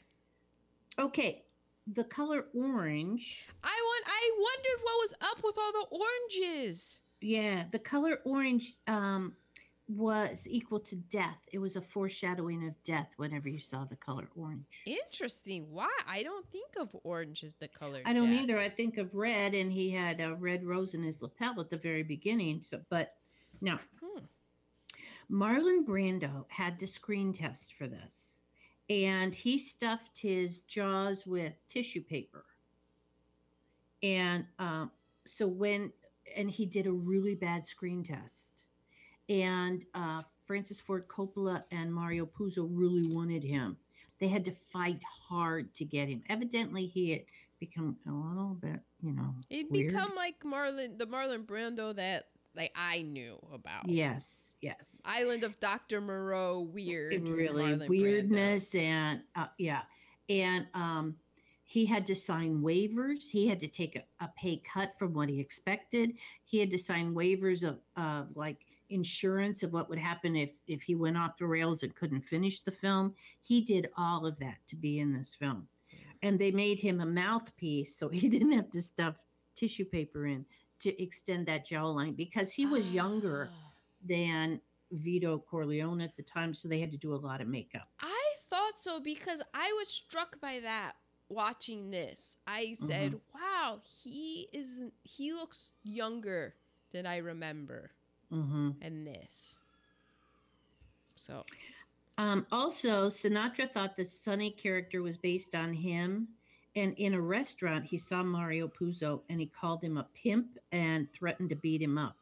Okay, the color orange. I want. I wondered what was up with all the oranges. Yeah, the color orange um, was equal to death. It was a foreshadowing of death whenever you saw the color orange. Interesting. Why? I don't think of orange as the color. I don't death. either. I think of red, and he had a red rose in his lapel at the very beginning. So, but now, Hmm. Marlon Brando had to screen test for this, and he stuffed his jaws with tissue paper. And um, so when, and he did a really bad screen test, and uh, Francis Ford Coppola and Mario Puzo really wanted him. They had to fight hard to get him. Evidently, he had become a little bit, you know, It'd become like Marlon, the Marlon Brando that like I knew about. yes, yes. Island of Dr. Moreau, weird. It really Marlon Brando. weirdness and uh, yeah, and um, he had to sign waivers. He had to take a, a pay cut from what he expected. He had to sign waivers of, of like insurance of what would happen if if he went off the rails and couldn't finish the film. He did all of that to be in this film, and they made him a mouthpiece so he didn't have to stuff tissue paper in to extend that jawline because he was younger than Vito Corleone at the time, so they had to do a lot of makeup. I thought so because I was struck by that watching this. I said, Mm-hmm. "Wow, he is he looks younger than I remember hmm in this." So, Um, also, Sinatra thought the Sonny character was based on him, and in a restaurant, he saw Mario Puzo and he called him a pimp and threatened to beat him up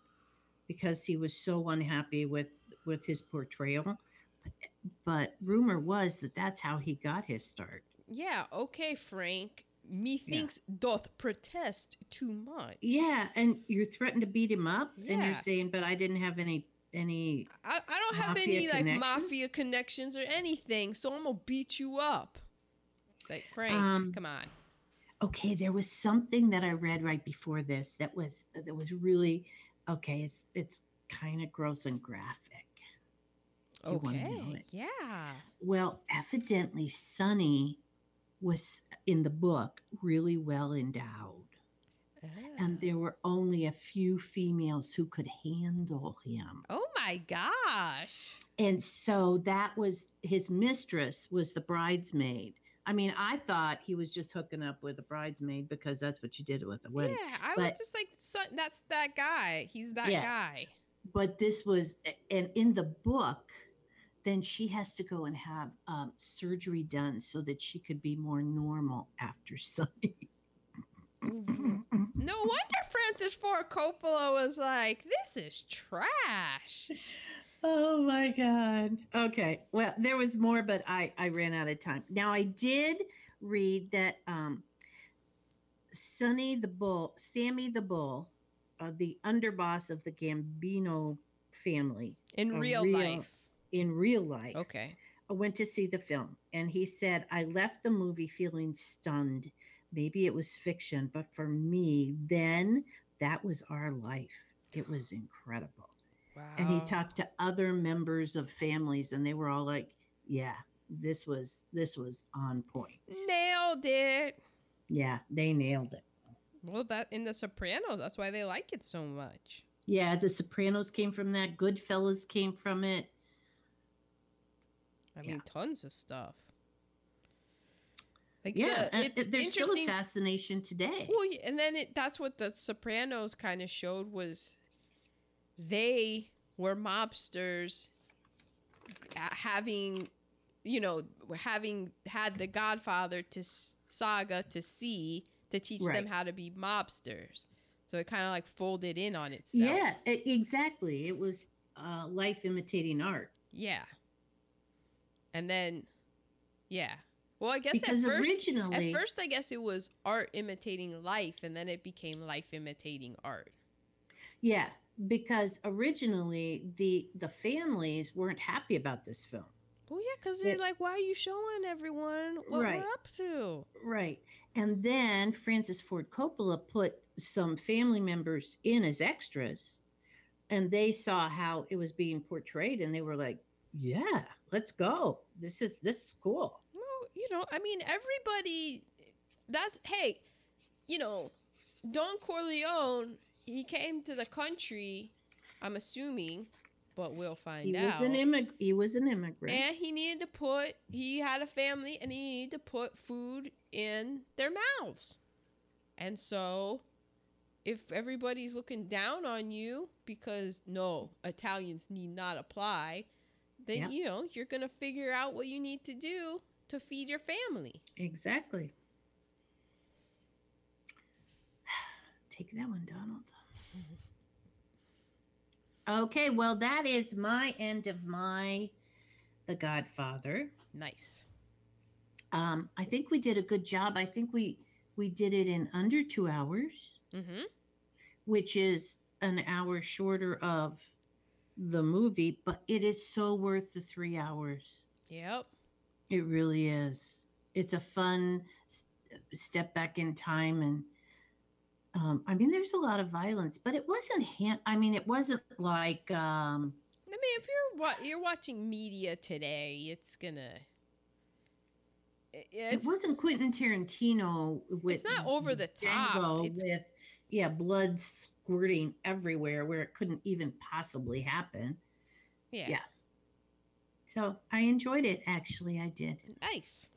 because he was so unhappy with with his portrayal. But, but rumor was that that's how he got his start. yeah, okay, Frank. Methinks Yeah. doth protest too much. Yeah, and you're threatened to beat him up, and you're saying, "But I didn't have any any." I, I don't have any like mafia connections or anything, so I'm gonna beat you up. Like Frank, Um, come on. Okay, there was something that I read right before this that was that was really okay. It's it's kind of gross and graphic. Do you wanna know Okay, yeah. Well, evidently, Sonny was in the book really well endowed, and there oh. were only a few females who could handle him. Oh my gosh. And so that was his mistress was the bridesmaid. I mean, I thought he was just hooking up with a bridesmaid because that's what you did with a wedding. Yeah, I but- was just like, son, that's that guy. He's that Yeah. guy. But this was, and in the book, then she has to go and have um, surgery done so that she could be more normal after Sonny. No wonder Francis Ford Coppola was like, this is trash. Oh my God. Okay. Well, there was more, but I, I ran out of time. Now, I did read that um, Sonny the Bull, Sammy the Bull, uh, the underboss of the Gambino family In real, real- life. In real life, Okay. I went to see the film and he said, I left the movie feeling stunned. Maybe it was fiction, but for me, then that was our life. It was incredible Wow. and he talked to other members of families and they were all like yeah this was this was on point Nailed it. yeah they nailed it Well, that in The Sopranos, that's why they like it so much. yeah the sopranos came from that goodfellas came from it I Yeah. mean, tons of stuff. Like yeah the, it's there's still assassination today Well, and then it, that's what the Sopranos kind of showed was they were mobsters having, you know, having had the Godfather to saga to see to teach them how to be mobsters. So it kind of like folded in on itself. yeah e- exactly it was uh, life imitating art Yeah. And then, yeah. Well, I guess because at first, originally at first, I guess it was art imitating life, and then it became life imitating art. yeah because originally the the families weren't happy about this film Well, yeah, because they're It- like, why are you showing everyone what Right. we're up to? Right. And then Francis Ford Coppola put some family members in as extras and they saw how it was being portrayed and they were like, "Yeah, let's go. This is this is cool." Well, you know, I mean, everybody. That's hey, you know, Don Corleone. He came to the country. I'm assuming, but we'll find out. He out. was an immig- he was an immigrant. And he needed to put, he had a family and he needed to put food in their mouths. And so, if everybody's looking down on you because no, Italians need not apply, then, Yep. you know, you're going to figure out what you need to do to feed your family. exactly. Take that one, Donald. okay, well that is my end of my The Godfather. Nice. Um, I think we did a good job. I think we we did it in under two hours, Mm-hmm. which is an hour shorter of the movie, but it is so worth the three hours. Yep. It really is. It's a fun step back in time, and um, I mean, there's a lot of violence, but it wasn't. Han- I mean, it wasn't like. Um, I mean, if you're wa- you're watching media today, it's gonna. it- it wasn't Quentin Tarantino with. It's not over the top. It's- with yeah, blood squirting everywhere where it couldn't even possibly happen. yeah, yeah. So I enjoyed it. Actually, I did. nice.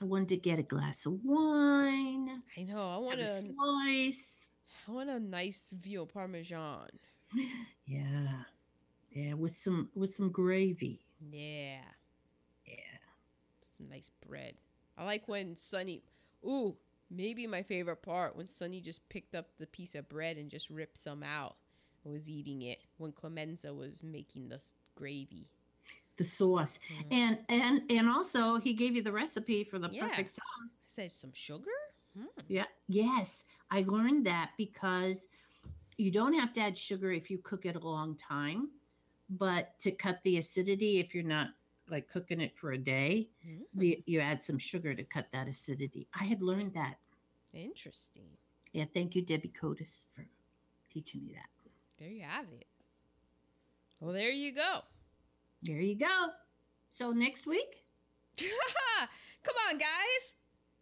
I wanted to get a glass of wine, I know. I want a a, slice. I want a nice veal parmesan. Yeah, yeah, with some with some gravy. Yeah, Yeah, some nice bread. I like when Sonny Ooh, maybe my favorite part when Sonny just picked up the piece of bread and just ripped some out and was eating it when Clemenza was making the gravy. the sauce, Mhm. and and and also he gave you the recipe for the Yeah. perfect sauce. I said some sugar. Hmm. Yeah. Yes, I learned that because you don't have to add sugar if you cook it a long time, but to cut the acidity, if you're not like cooking it for a day, Mm. the, you add some sugar to cut that acidity. I had learned that. Interesting. Yeah, thank you, Debbie Cotis, for teaching me that. There you have it. Well, there you go. There you go. So next week, Come on, guys.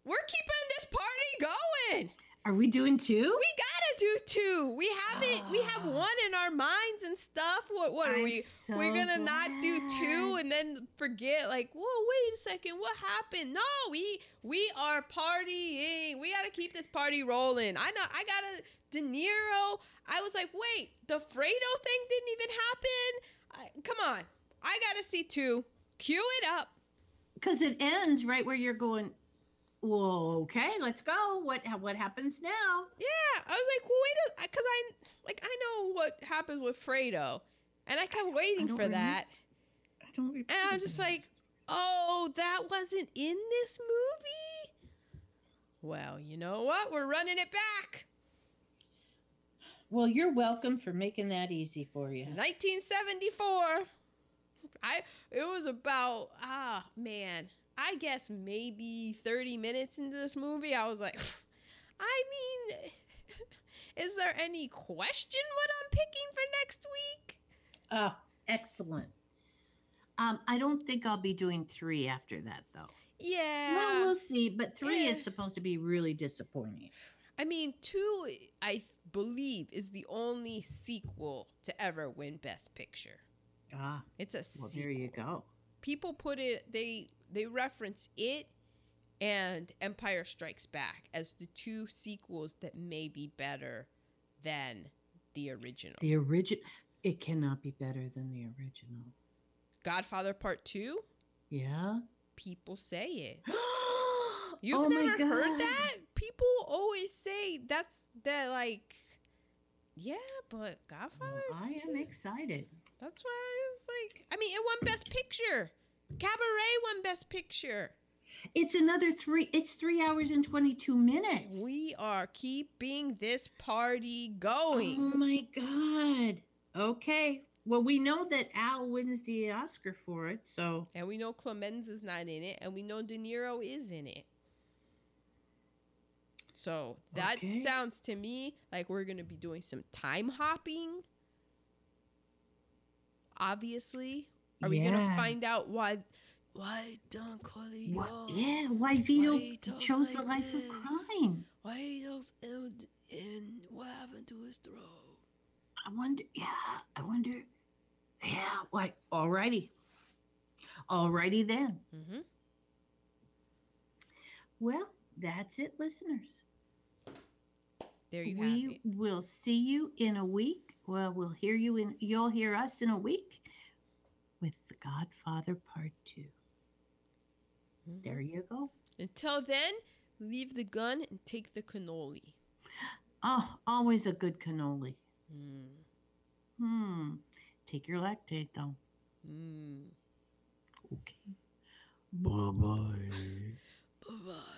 We're keeping this party going. Are we doing two? We gotta do two. We have it. We have Ah. one in our minds and stuff. What? What are I'm we? so We're gonna not do two and then forget. Like, whoa, wait a second. What happened? No, we we are partying. We gotta keep this party rolling. I know. I gotta. De Niro. I was like, wait, the Fredo thing didn't even happen. I, come on. I gotta see two. Cue it up. because it ends right where you're going. Well, okay, let's go. What what happens now? Yeah, I was like, well, wait, because I like I know what happens with Fredo, and I kept waiting don't for remember. that, I don't. and I'm just like, oh, that wasn't in this movie. Well, you know what? We're running it back. well, you're welcome for making that easy for you. 1974. I it was about ah man, I guess maybe 30 minutes into this movie, I was like, I mean, is there any question what I'm picking for next week? Oh, excellent. Um, I don't think I'll be doing three after that though. Yeah. Well, we'll see. But three Yeah. is supposed to be really disappointing. I mean, two, I believe, is the only sequel to ever win Best Picture. Ah, It's a well, sequel. there you go. People put it. They they reference it and Empire Strikes Back as the two sequels that may be better than the original. The original. It cannot be better than the original. Godfather Part Two. Yeah. People say it. You've oh my never heard that? People always say that's that like. Yeah, but Godfather. Well, I 2? am excited. That's why I was like, I mean, it won Best Picture. Cabaret won Best Picture. It's another three. It's three hours and twenty-two minutes. We are keeping this party going. Oh my god. Okay. Well, we know that Al wins the Oscar for it, so And we know Clemens is not in it, and we know De Niro is in it. So that Okay. sounds to me like we're gonna be doing some time hopping. Obviously, are we gonna find out why? Why Don Corleone? what, yeah, why Vito Why chose the like life of crime? Why he talks and, and what happened to his throat? I wonder. Yeah, I wonder. Yeah. Why? Alrighty. Alrighty then. Mm-hmm. Well, that's it, listeners. There you have we will see you in a week. Well, we'll hear you in. You'll hear us in a week The Godfather Part 2 Mhm. There you go. Until then, leave the gun and take the cannoli. Oh, always a good cannoli. Mm. Hmm. Take your lactase though. Mm. Okay. Bye bye. Bye bye.